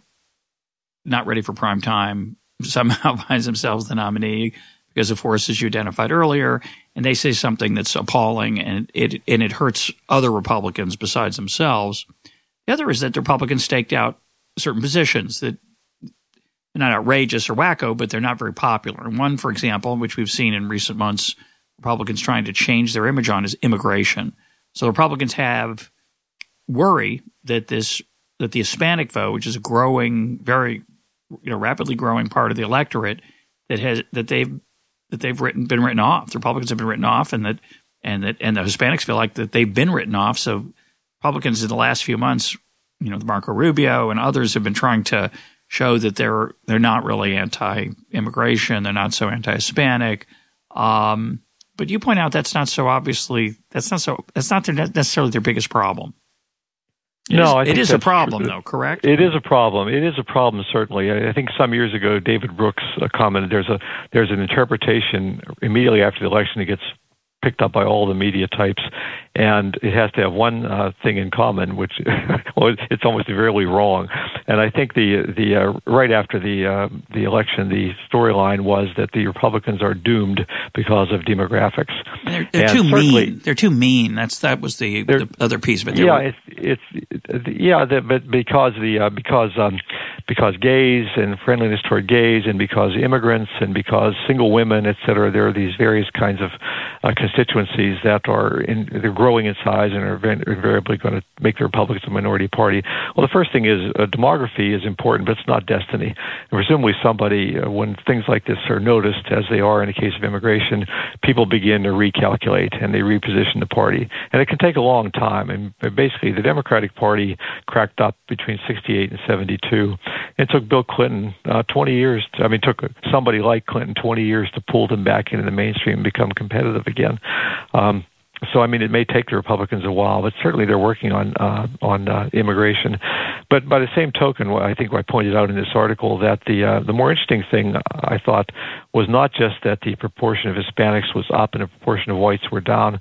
not ready for prime time somehow finds themselves the nominee because of forces you identified earlier, and they say something that's appalling and it and it hurts other Republicans besides themselves. The other is that the Republicans staked out certain positions that are not outrageous or wacko, but they're not very popular. And one, for example, which we've seen in recent months, Republicans trying to change their image on is immigration. So Republicans have worry that this that the Hispanic vote, which is a growing, very you know rapidly growing part of the electorate, that has that they've that they've written been written off. The Republicans have been written off, and that and that and the Hispanics feel like that they've been written off. So Republicans in the last few months, you know, Marco Rubio and others have been trying to show that they're they're not really anti-immigration. They're not so anti-Hispanic. Um, but you point out that's not so obviously that's not so that's not their, necessarily their biggest problem. It no, is, it is a problem, though. Correct? It is a problem. It is a problem, certainly. I think some years ago, David Brooks uh, commented there's a there's an interpretation immediately after the election that gets picked up by all the media types, and it has to have one uh, thing in common, which well, it's almost invariably wrong. And I think the the uh, right after the uh, the election, the storyline was that the Republicans are doomed because of demographics. They're, they're too mean. They're too mean. That's that was the, the other piece of it. Yeah, were, it's it's yeah, the, but because the uh, because um, because gays and friendliness toward gays, and because immigrants, and because single women, et cetera, there are these various kinds of uh, constituencies that are in they're growing in size and are invariably going to make the Republicans a minority party. Well, the first thing is uh, demography is important, but it's not destiny. And presumably, somebody uh, when things like this are noticed, as they are in the case of immigration, people begin to recalculate and they reposition the party, and it can take a long time. And basically, the Democratic Party cracked up between 68 and 72. It took Bill Clinton uh, 20 years. To, I mean, took somebody like Clinton 20 years to pull them back into the mainstream and become competitive again. Um, so I mean, it may take the Republicans a while, but certainly they're working on uh, on uh, immigration. But by the same token, I think I pointed out in this article that the uh, the more interesting thing I thought was not just that the proportion of Hispanics was up and the proportion of whites were down,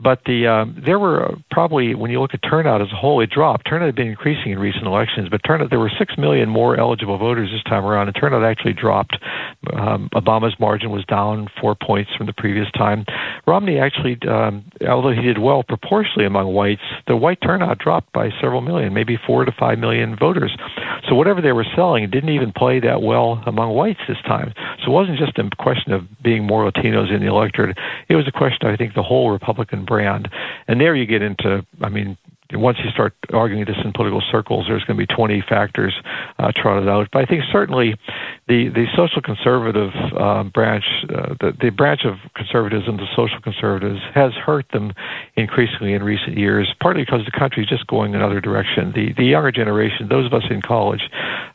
but the um, there were probably when you look at turnout as a whole, it dropped. Turnout had been increasing in recent elections, but turnout there were six million more eligible voters this time around, and turnout actually dropped. Um, Obama's margin was down four points from the previous time. Romney actually, um, although he did well proportionally among whites, the white turnout dropped by several million, maybe four to five million voters. So whatever they were selling didn't even play that well among whites this time. So it wasn't just a question of being more Latinos in the electorate. It was a question, I think, the whole Republican brand. And there you get into, I mean, once you start arguing this in political circles, there's going to be 20 factors uh, trotted out. But I think certainly the, the social conservative uh, branch, uh, the, the branch of conservatism, the social conservatives, has hurt them increasingly in recent years, partly because the country is just going another direction. The, the younger generation, those of us in college,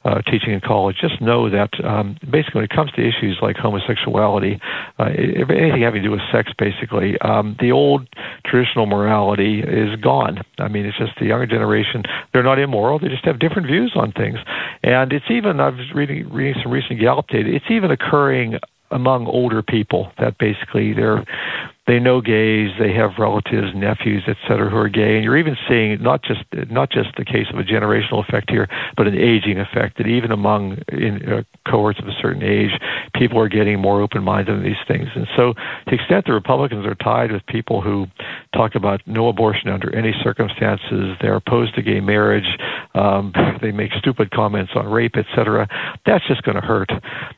uh, teaching in college, just know that um, basically when it comes to issues like homosexuality, uh, anything having to do with sex, basically, um, the old traditional morality is gone. I mean, it's just the younger generation. They're not immoral. They just have different views on things. And it's even, I was reading, reading some recent Gallup data, it's even occurring among older people that basically they're they know gays, they have relatives, nephews, et cetera, who are gay, and you're even seeing not just not just the case of a generational effect here, but an aging effect that even among in uh, cohorts of a certain age, people are getting more open-minded on these things. And so, to the extent the Republicans are tied with people who talk about no abortion under any circumstances, they're opposed to gay marriage, um, they make stupid comments on rape, et cetera, that's just going to hurt.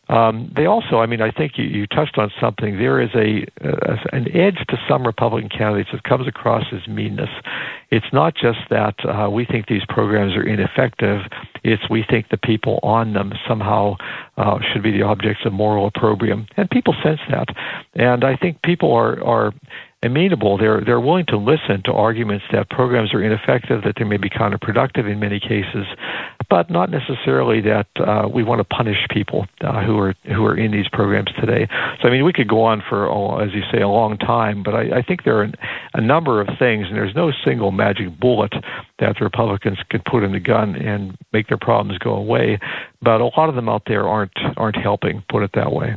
Um, they also, I mean, I think you, you touched on something. There is a, a an edge to some Republican candidates that comes across as meanness. It's not just that uh, we think these programs are ineffective, it's we think the people on them somehow uh, should be the objects of moral opprobrium. And people sense that. And I think people are, are amenable. They're they're willing to listen to arguments that programs are ineffective, that they may be counterproductive in many cases, but not necessarily that uh, we want to punish people uh, who are who are in these programs today. So I mean, we could go on for, as you say, a long time, but I, I think there are a number of things, and there's no single magic bullet that the Republicans could put in the gun and make their problems go away. But a lot of them out there aren't aren't helping. Put it that way.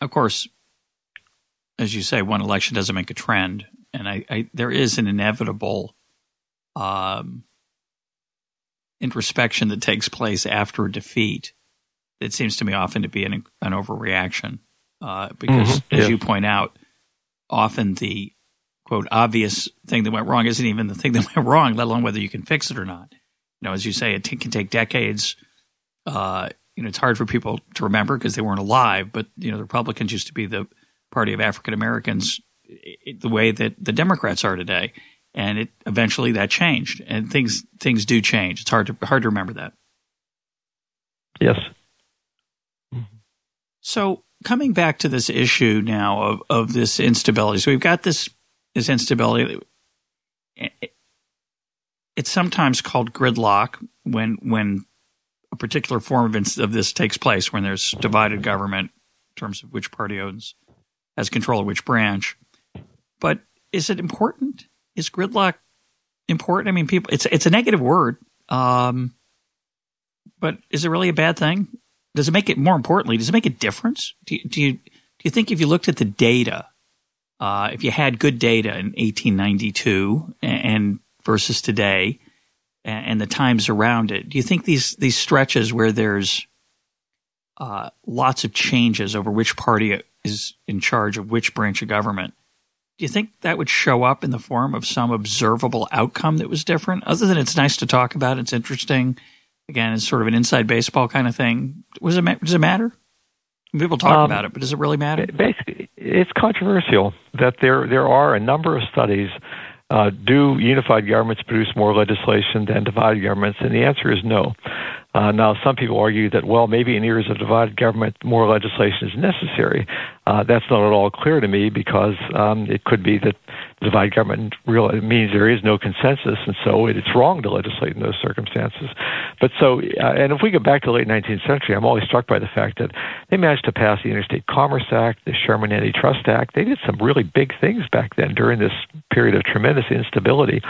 Of course, as you say, one election doesn't make a trend, and I, I there is an inevitable um, introspection that takes place after a defeat. It seems to me often to be an, an overreaction uh, because, mm-hmm. as yeah. you point out, often the quote obvious thing that went wrong isn't even the thing that went wrong, let alone whether you can fix it or not. You know, as you say, it t- can take decades. Uh, you know, it's hard for people to remember because they weren't alive. But you know, the Republicans used to be the party of African Americans the way that the Democrats are today. And it eventually that changed, and things things do change. It's hard to hard to remember that. Yes. So coming back to this issue now of of this instability, so we've got this this instability. It's sometimes called gridlock when when a particular form of, of this takes place, when there's divided government in terms of which party owns has control of which branch. But is it important? Is gridlock important? I mean, people, it's it's a negative word, um, but is it really a bad thing? Does it make it more importantly? Does it make a difference? Do you do you, do you think if you looked at the data, uh, if you had good data in 1892 and, versus today, and, and, the times around it, do you think these these stretches where there's uh, lots of changes over which party is in charge of which branch of government. Do you think that would show up in the form of some observable outcome that was different? Other than it's nice to talk about, it's interesting. Again, it's sort of an inside baseball kind of thing. Was it, does it matter? People talk um, about it, but does it really matter? Basically, it's controversial that there there are a number of studies. Uh, do unified governments produce more legislation than divided governments? And the answer is no. Uh, now, some people argue that, well, maybe in years of divided government, more legislation is necessary. Uh, that's not at all clear to me because um, it could be that divided government real, means there is no consensus, and so it's wrong to legislate in those circumstances. But so, uh, and if we go back to the late 19th century, I'm always struck by the fact that they managed to pass the Interstate Commerce Act, the Sherman Antitrust Act. They did some really big things back then during this period of tremendous instability.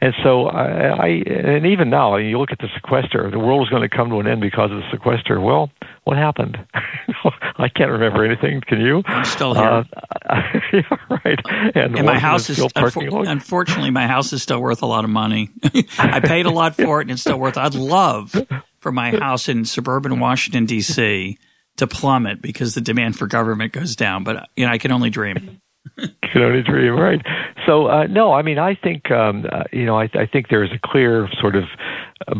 And so, I, I and even now, you look at the sequester, the world is going to come to an end because of the sequester. Well, what happened? I can't remember anything. Can you? I'm still here. Uh, yeah, right. And, and my house is unfor- unfortunately my house is still worth a lot of money. I paid a lot for it, and it's still worth. I'd love for my house in suburban Washington D.C. to plummet because the demand for government goes down. But you know, I can only dream. can only dream, right? So uh, no, I mean, I think um, uh, you know, I, I think there is a clear sort of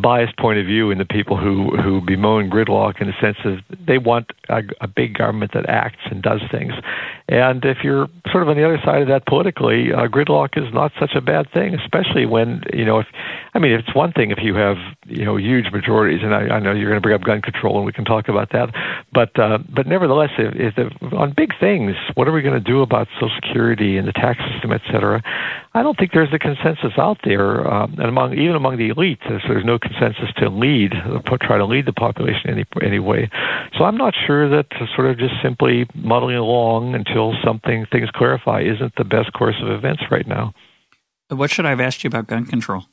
biased point of view in the people who who bemoan gridlock in the sense of they want a, a big government that acts and does things. And if you're sort of on the other side of that politically, uh, gridlock is not such a bad thing, especially when you know if I mean it's one thing if you have you know huge majorities, and I, I know you're going to bring up gun control, and we can talk about that. But uh, but nevertheless, if, if on big things, what are we going to do about Social Security and the tax system, et cetera? I don't think there's a consensus out there, um, and among even among the elite, there's no consensus to lead, try to lead the population any any way. So I'm not sure that sort of just simply muddling along until something things clarify isn't the best course of events right now. What should I have asked you about gun control?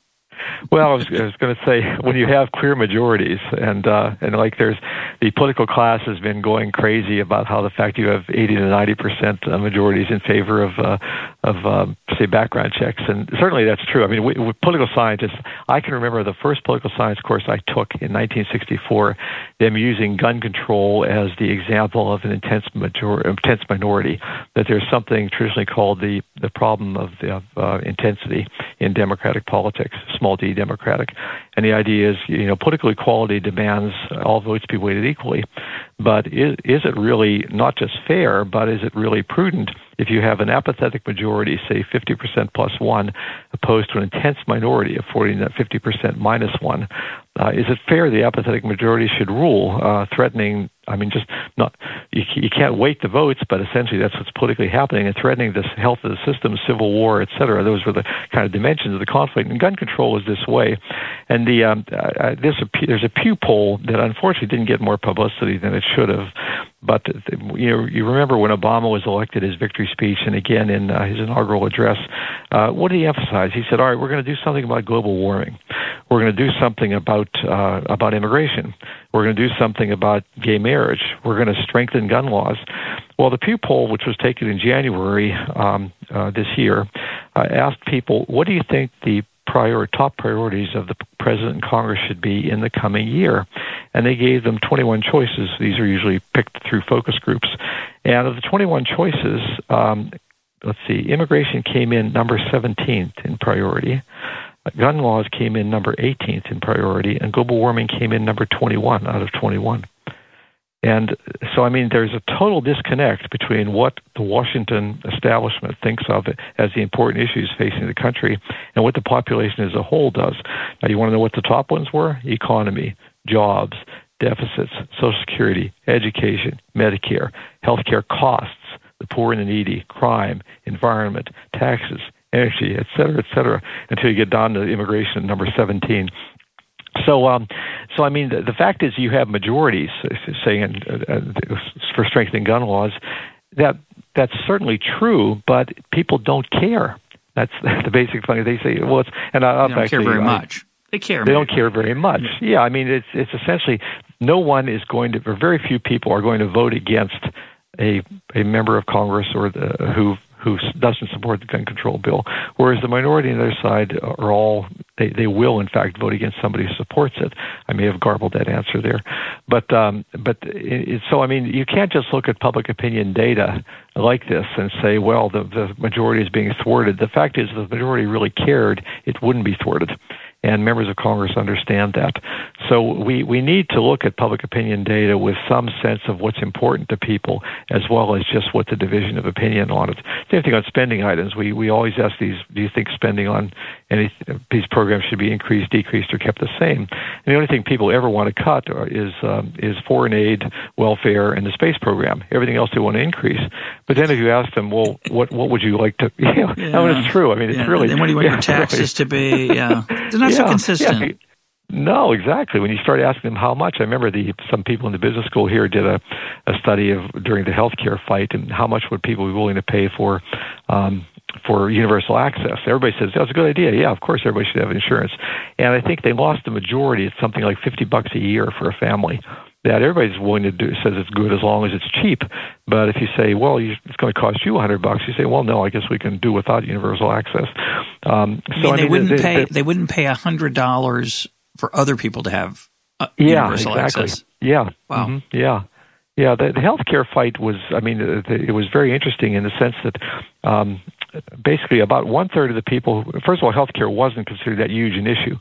Well, I was, was going to say when you have clear majorities, and uh, and like there's the political class has been going crazy about how the fact you have 80 to 90 percent majorities in favor of uh, of um, say background checks, and certainly that's true. I mean, we, we, political scientists. I can remember the first political science course I took in 1964. Them using gun control as the example of an intense major intense minority. That there's something traditionally called the the problem of, the, uh, intensity in democratic politics, small d democratic. And the idea is, you know, political equality demands all votes be weighted equally. But is, is it really not just fair, but is it really prudent if you have an apathetic majority, say 50% plus one, opposed to an intense minority of 40 50% minus one? Uh, is it fair the apathetic majority should rule, uh, threatening? I mean, just not you, you can't wait the votes, but essentially that's what's politically happening and threatening the health of the system, civil war, et cetera. Those were the kind of dimensions of the conflict. And gun control is this way. And the um, uh, uh there's a there's a Pew poll that unfortunately didn't get more publicity than it should have. But you know, you remember when Obama was elected, his victory speech, and again in uh, his inaugural address, uh, what did he emphasize? He said, "All right, we're going to do something about global warming. We're going to do something about uh, about immigration. We're going to do something about gay marriage. We're going to strengthen gun laws." Well, the Pew poll, which was taken in January um, uh, this year, uh, asked people, "What do you think the prior top priorities of the president and Congress should be in the coming year. And they gave them 21 choices. These are usually picked through focus groups. And of the 21 choices, um, let's see, immigration came in number 17th in priority. Gun laws came in number 18th in priority, and global warming came in number 21 out of 21. And so, I mean, there's a total disconnect between what the Washington establishment thinks of as the important issues facing the country and what the population as a whole does. Now, you want to know what the top ones were? Economy, jobs, deficits, Social Security, education, Medicare, healthcare costs, the poor and the needy, crime, environment, taxes, energy, et cetera, et cetera, until you get down to immigration at number 17. So, um, so I mean, the, the fact is, you have majorities saying uh, uh, for strengthening gun laws. That that's certainly true, but people don't care. That's the basic thing. They say, well, it's and I, they don't care very I, much. They care. They don't care very much. Yeah. yeah, I mean, it's it's essentially no one is going to, or very few people are going to vote against a a member of Congress or the, who who doesn't support the gun control bill, whereas the minority on their side are all they, they will in fact vote against somebody who supports it. I may have garbled that answer there, but um, but it, so I mean you can't just look at public opinion data like this and say, well, the the majority is being thwarted. The fact is, if the majority really cared, it wouldn't be thwarted and members of Congress understand that. So we, we need to look at public opinion data with some sense of what's important to people as well as just what the division of opinion on it. Same thing on spending items. We, we always ask these, do you think spending on any these programs should be increased, decreased, or kept the same? And the only thing people ever want to cut is, um, is foreign aid, welfare, and the space program. Everything else they want to increase. But then if you ask them, well, what, what would you like to, you know, yeah. I mean, it's true. I mean, it's yeah. really. And what do you want yeah, your taxes to be? Yeah. Not yeah, consistent. Yeah. No, exactly. When you start asking them how much, I remember the some people in the business school here did a, a study of during the healthcare fight and how much would people be willing to pay for um, for universal access. Everybody says that's a good idea. Yeah, of course everybody should have insurance. And I think they lost the majority. It's something like fifty bucks a year for a family that everybody's willing to do says it's good as long as it's cheap. But if you say, well, you, it's going to cost you a hundred bucks, you say, well, no, I guess we can do without universal access. Um, so I mean, they I mean, wouldn't they, pay they, they wouldn't pay a hundred dollars for other people to have uh, yeah, universal exactly. access. Yeah. Wow. Mm-hmm. Yeah. Yeah, the, the healthcare fight was, I mean, it was very interesting in the sense that um, basically about one third of the people, first of all, healthcare wasn't considered that huge an issue,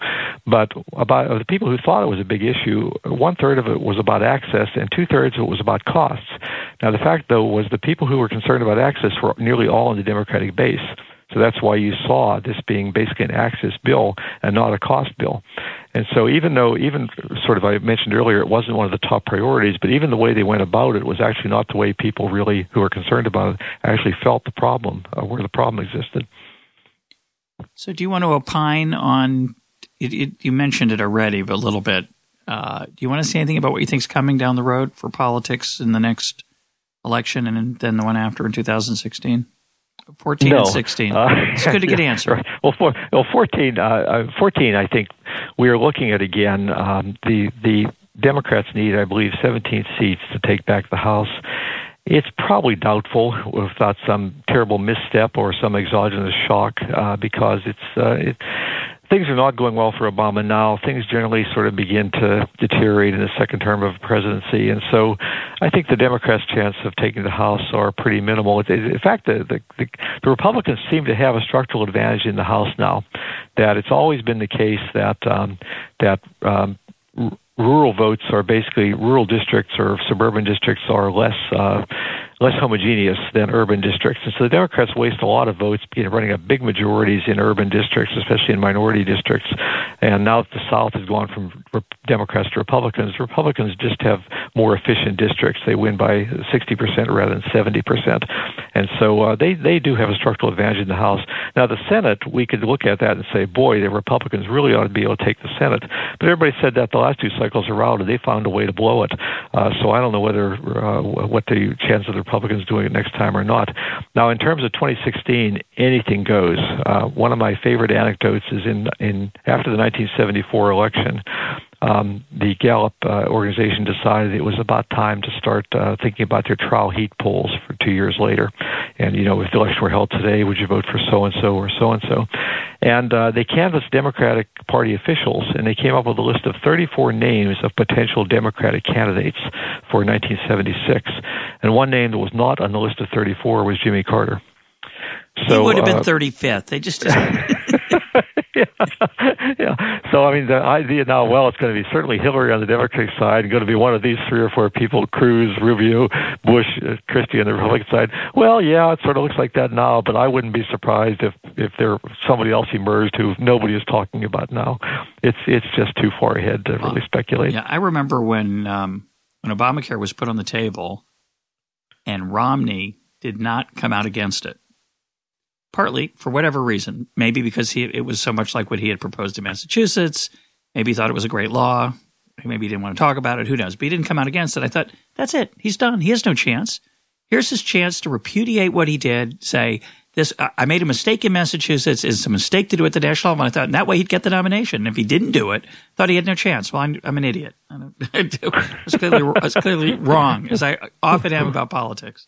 but about of the people who thought it was a big issue, one third of it was about access and two thirds of it was about costs. Now, the fact, though, was the people who were concerned about access were nearly all in the Democratic base. So that's why you saw this being basically an access bill and not a cost bill. And so even though, even sort of I mentioned earlier, it wasn't one of the top priorities, but even the way they went about it was actually not the way people really who are concerned about it actually felt the problem, uh, where the problem existed. So do you want to opine on, it, it, you mentioned it already, but a little bit. Uh, do you want to say anything about what you think is coming down the road for politics in the next election and then the one after in 2016? 14 no. and 16. Uh, it's good to get an answer. Right. Well, for, well 14, uh, uh, 14, I think we are looking at again um, the the Democrats need, I believe, 17 seats to take back the House. It's probably doubtful without some terrible misstep or some exogenous shock uh, because it's uh, it, things are not going well for Obama now. Things generally sort of begin to deteriorate in the second term of presidency, and so I think the Democrats' chance of taking the House are pretty minimal. In fact, the, the the, the Republicans seem to have a structural advantage in the House now. That it's always been the case that um, that um, rural votes are basically rural districts or suburban districts are less uh, less homogeneous than urban districts. And so the Democrats waste a lot of votes you know, running up big majorities in urban districts, especially in minority districts. And now that the South has gone from Democrats to Republicans, Republicans just have more efficient districts. They win by 60% rather than 70%. And so uh, they, they do have a structural advantage in the House. Now, the Senate, we could look at that and say, boy, the Republicans really ought to be able to take the Senate. But everybody said that the last two cycles around, and they found a way to blow it. Uh, so I don't know whether uh, what the chance of the Republicans doing it next time or not. Now, in terms of 2016, anything goes. Uh, one of my favorite anecdotes is in in after the 1974 election um, the Gallup uh, organization decided it was about time to start uh, thinking about their trial heat polls for two years later. And, you know, if the election were held today, would you vote for so and so or so and so? And uh, they canvassed Democratic Party officials, and they came up with a list of 34 names of potential Democratic candidates for 1976. And one name that was not on the list of 34 was Jimmy Carter. So, he would have been uh, 35th. They just yeah. yeah. So I mean, the idea now, well, it's going to be certainly Hillary on the Democratic side, and going to be one of these three or four people: Cruz, Rubio, Bush, uh, Christie on the Republican side. Well, yeah, it sort of looks like that now, but I wouldn't be surprised if if there somebody else emerged who nobody is talking about now. It's it's just too far ahead to really speculate. Yeah, I remember when um, when Obamacare was put on the table, and Romney did not come out against it partly for whatever reason. Maybe because he it was so much like what he had proposed in Massachusetts. Maybe he thought it was a great law. Maybe he didn't want to talk about it. Who knows? But he didn't come out against it. I thought, that's it. He's done. He has no chance. Here's his chance to repudiate what he did, say, this I made a mistake in Massachusetts. It's a mistake to do it at the national level. I thought that way he'd get the nomination. And if he didn't do it, thought he had no chance. Well, I'm, I'm an idiot. I was clearly, I was clearly wrong, as I often am about politics.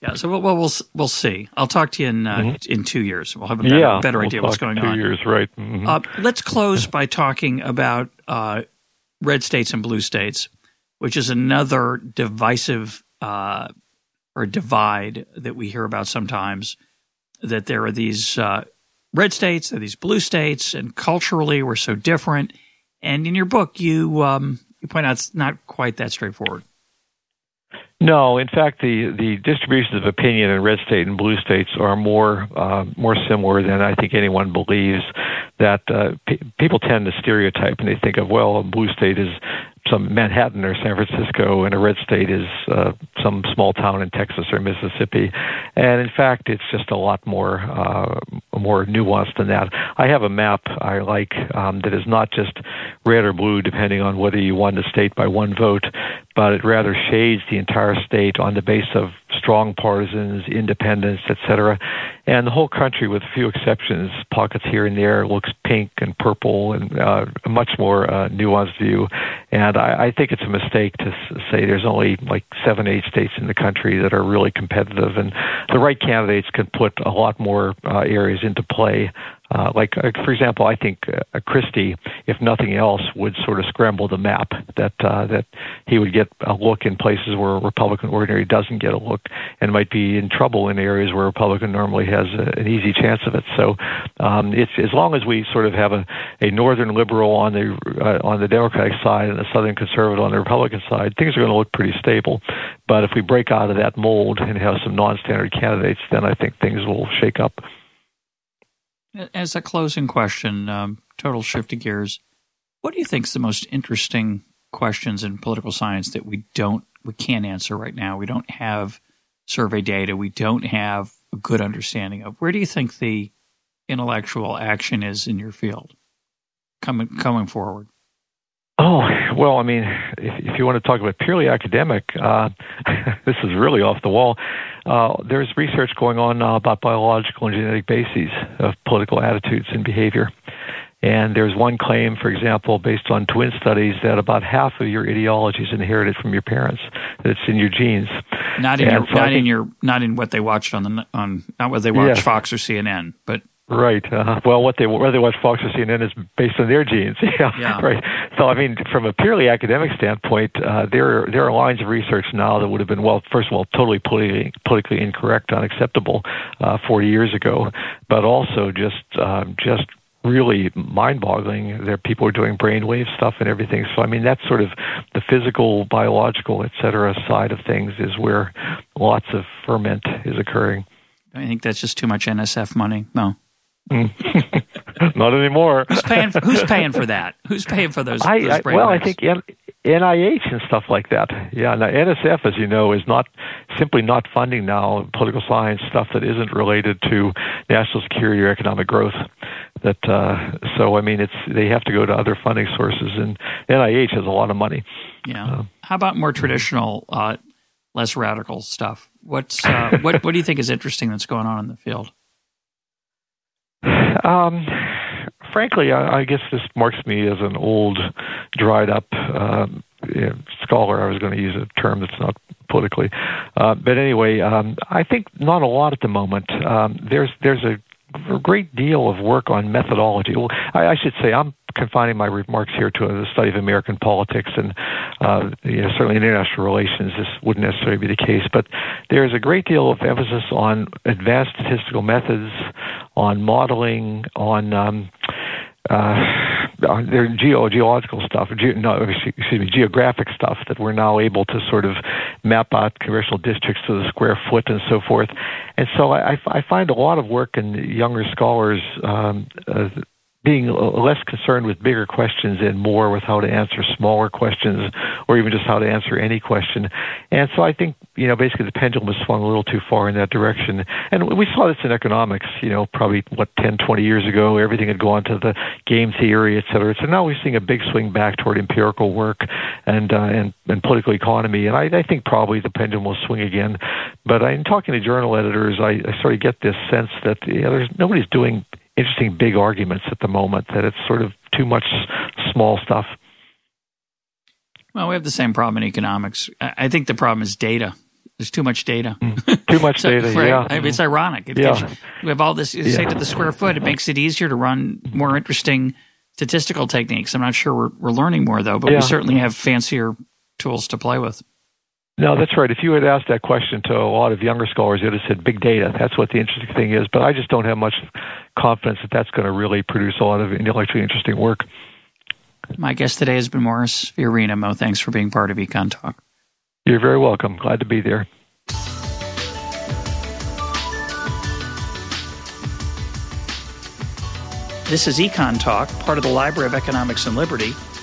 Yeah, so we'll, we'll we'll see. I'll talk to you in uh, mm-hmm. in two years. We'll have a better, yeah, better we'll idea what's going two on. Two years, right? Mm-hmm. Uh, let's close by talking about uh, red states and blue states, which is another divisive uh, or divide that we hear about sometimes. That there are these uh, red states, there are these blue states, and culturally we're so different. And in your book, you um, you point out it's not quite that straightforward. No, in fact, the the distributions of opinion in red state and blue states are more uh, more similar than I think anyone believes. That uh, p- people tend to stereotype and they think of well, a blue state is some Manhattan or San Francisco, and a red state is uh, some small town in Texas or Mississippi. And in fact, it's just a lot more uh, more nuanced than that. I have a map I like um, that is not just red or blue, depending on whether you won the state by one vote, but it rather shades the entire state on the base of strong partisans, independents, etc. And the whole country, with a few exceptions, pockets here and there, looks pink and purple and uh, a much more uh, nuanced view. And I, I think it's a mistake to say there's only like seven, eight states in the country that are really competitive, and the right candidates can put a lot more uh, areas into play uh, like, uh, for example, I think uh, Christie, if nothing else, would sort of scramble the map. That uh, that he would get a look in places where a Republican ordinary doesn't get a look, and might be in trouble in areas where a Republican normally has a, an easy chance of it. So, um, it's as long as we sort of have a, a northern liberal on the uh, on the Democratic side and a southern conservative on the Republican side, things are going to look pretty stable. But if we break out of that mold and have some non-standard candidates, then I think things will shake up. As a closing question, um, total shift of gears, what do you think is the most interesting questions in political science that we don't, we can't answer right now? We don't have survey data. We don't have a good understanding of. Where do you think the intellectual action is in your field coming coming forward? Oh, well, I mean, if, if you want to talk about purely academic, uh, this is really off the wall. Uh, there's research going on uh, about biological and genetic bases of political attitudes and behavior. And there's one claim, for example, based on twin studies, that about half of your ideology is inherited from your parents. That it's in your genes. Not in your, so not think, in your, not in what they watched on the on, not what they watched. Fox or CNN, but Right. Uh, well, what they whether they watch Fox or CNN is based on their genes. yeah, yeah. Right. So, I mean, from a purely academic standpoint, uh, there there are lines of research now that would have been well, first of all, totally politically politically incorrect, unacceptable, uh, 40 years ago, but also just um, just really mind-boggling. There, people are doing brainwave stuff and everything. So, I mean, that's sort of the physical, biological, et cetera, side of things is where lots of ferment is occurring. I think that's just too much NSF money. No. Not anymore. who's paying? For, who's paying for that? Who's paying for those? I, those I well, I think N- NIH and stuff like that. Yeah, now NSF, as you know, is not simply not funding now political science stuff that isn't related to national security or economic growth. That uh, so, I mean, it's they have to go to other funding sources, and NIH has a lot of money. Yeah. Uh, How about more traditional, uh, less radical stuff? What's uh, what What do you think is interesting that's going on in the field? Um, frankly, I, I, guess this marks me as an old, dried up know, scholar. I was going to use a term that's not politically, uh, but anyway, um, I think not a lot at the moment. Um, there's there's a a great deal of work on methodology. Well, I, I should say I'm confining my remarks here to the study of American politics, and uh, you know, certainly international relations, this wouldn't necessarily be the case. But there's a great deal of emphasis on advanced statistical methods, on modeling, on um, uh, their geo geological stuff, ge- no, excuse me, geographic stuff that we're now able to sort of map out congressional districts to the square foot and so forth. And so I, I find a lot of work in younger scholars um, uh, being less concerned with bigger questions and more with how to answer smaller questions or even just how to answer any question. And so I think, you know, basically the pendulum has swung a little too far in that direction. And we saw this in economics, you know, probably, what, 10, 20 years ago, everything had gone to the game theory, et cetera. So now we're seeing a big swing back toward empirical work and, uh, and, and political economy. And I, I think probably the pendulum will swing again. But in talking to journal editors, I, I sort of get this sense that you know, there's nobody's doing interesting big arguments at the moment that it's sort of too much small stuff. Well, we have the same problem in economics. I think the problem is data. There's too much data. Mm. Too much so, data, right? yeah. I mean, it's ironic. It yeah. Gives, we have all this, yeah. say to the square foot, it makes it easier to run more interesting statistical techniques. I'm not sure we're, we're learning more, though, but yeah. we certainly have fancier tools to play with. No, that's right. If you had asked that question to a lot of younger scholars, they'd have said big data. That's what the interesting thing is. But I just don't have much confidence that that's going to really produce a lot of intellectually interesting work. My guest today has been Morris Fiorina. Mo, thanks for being part of Econ Talk. You're very welcome. Glad to be there. This is Econ Talk, part of the Library of Economics and Liberty.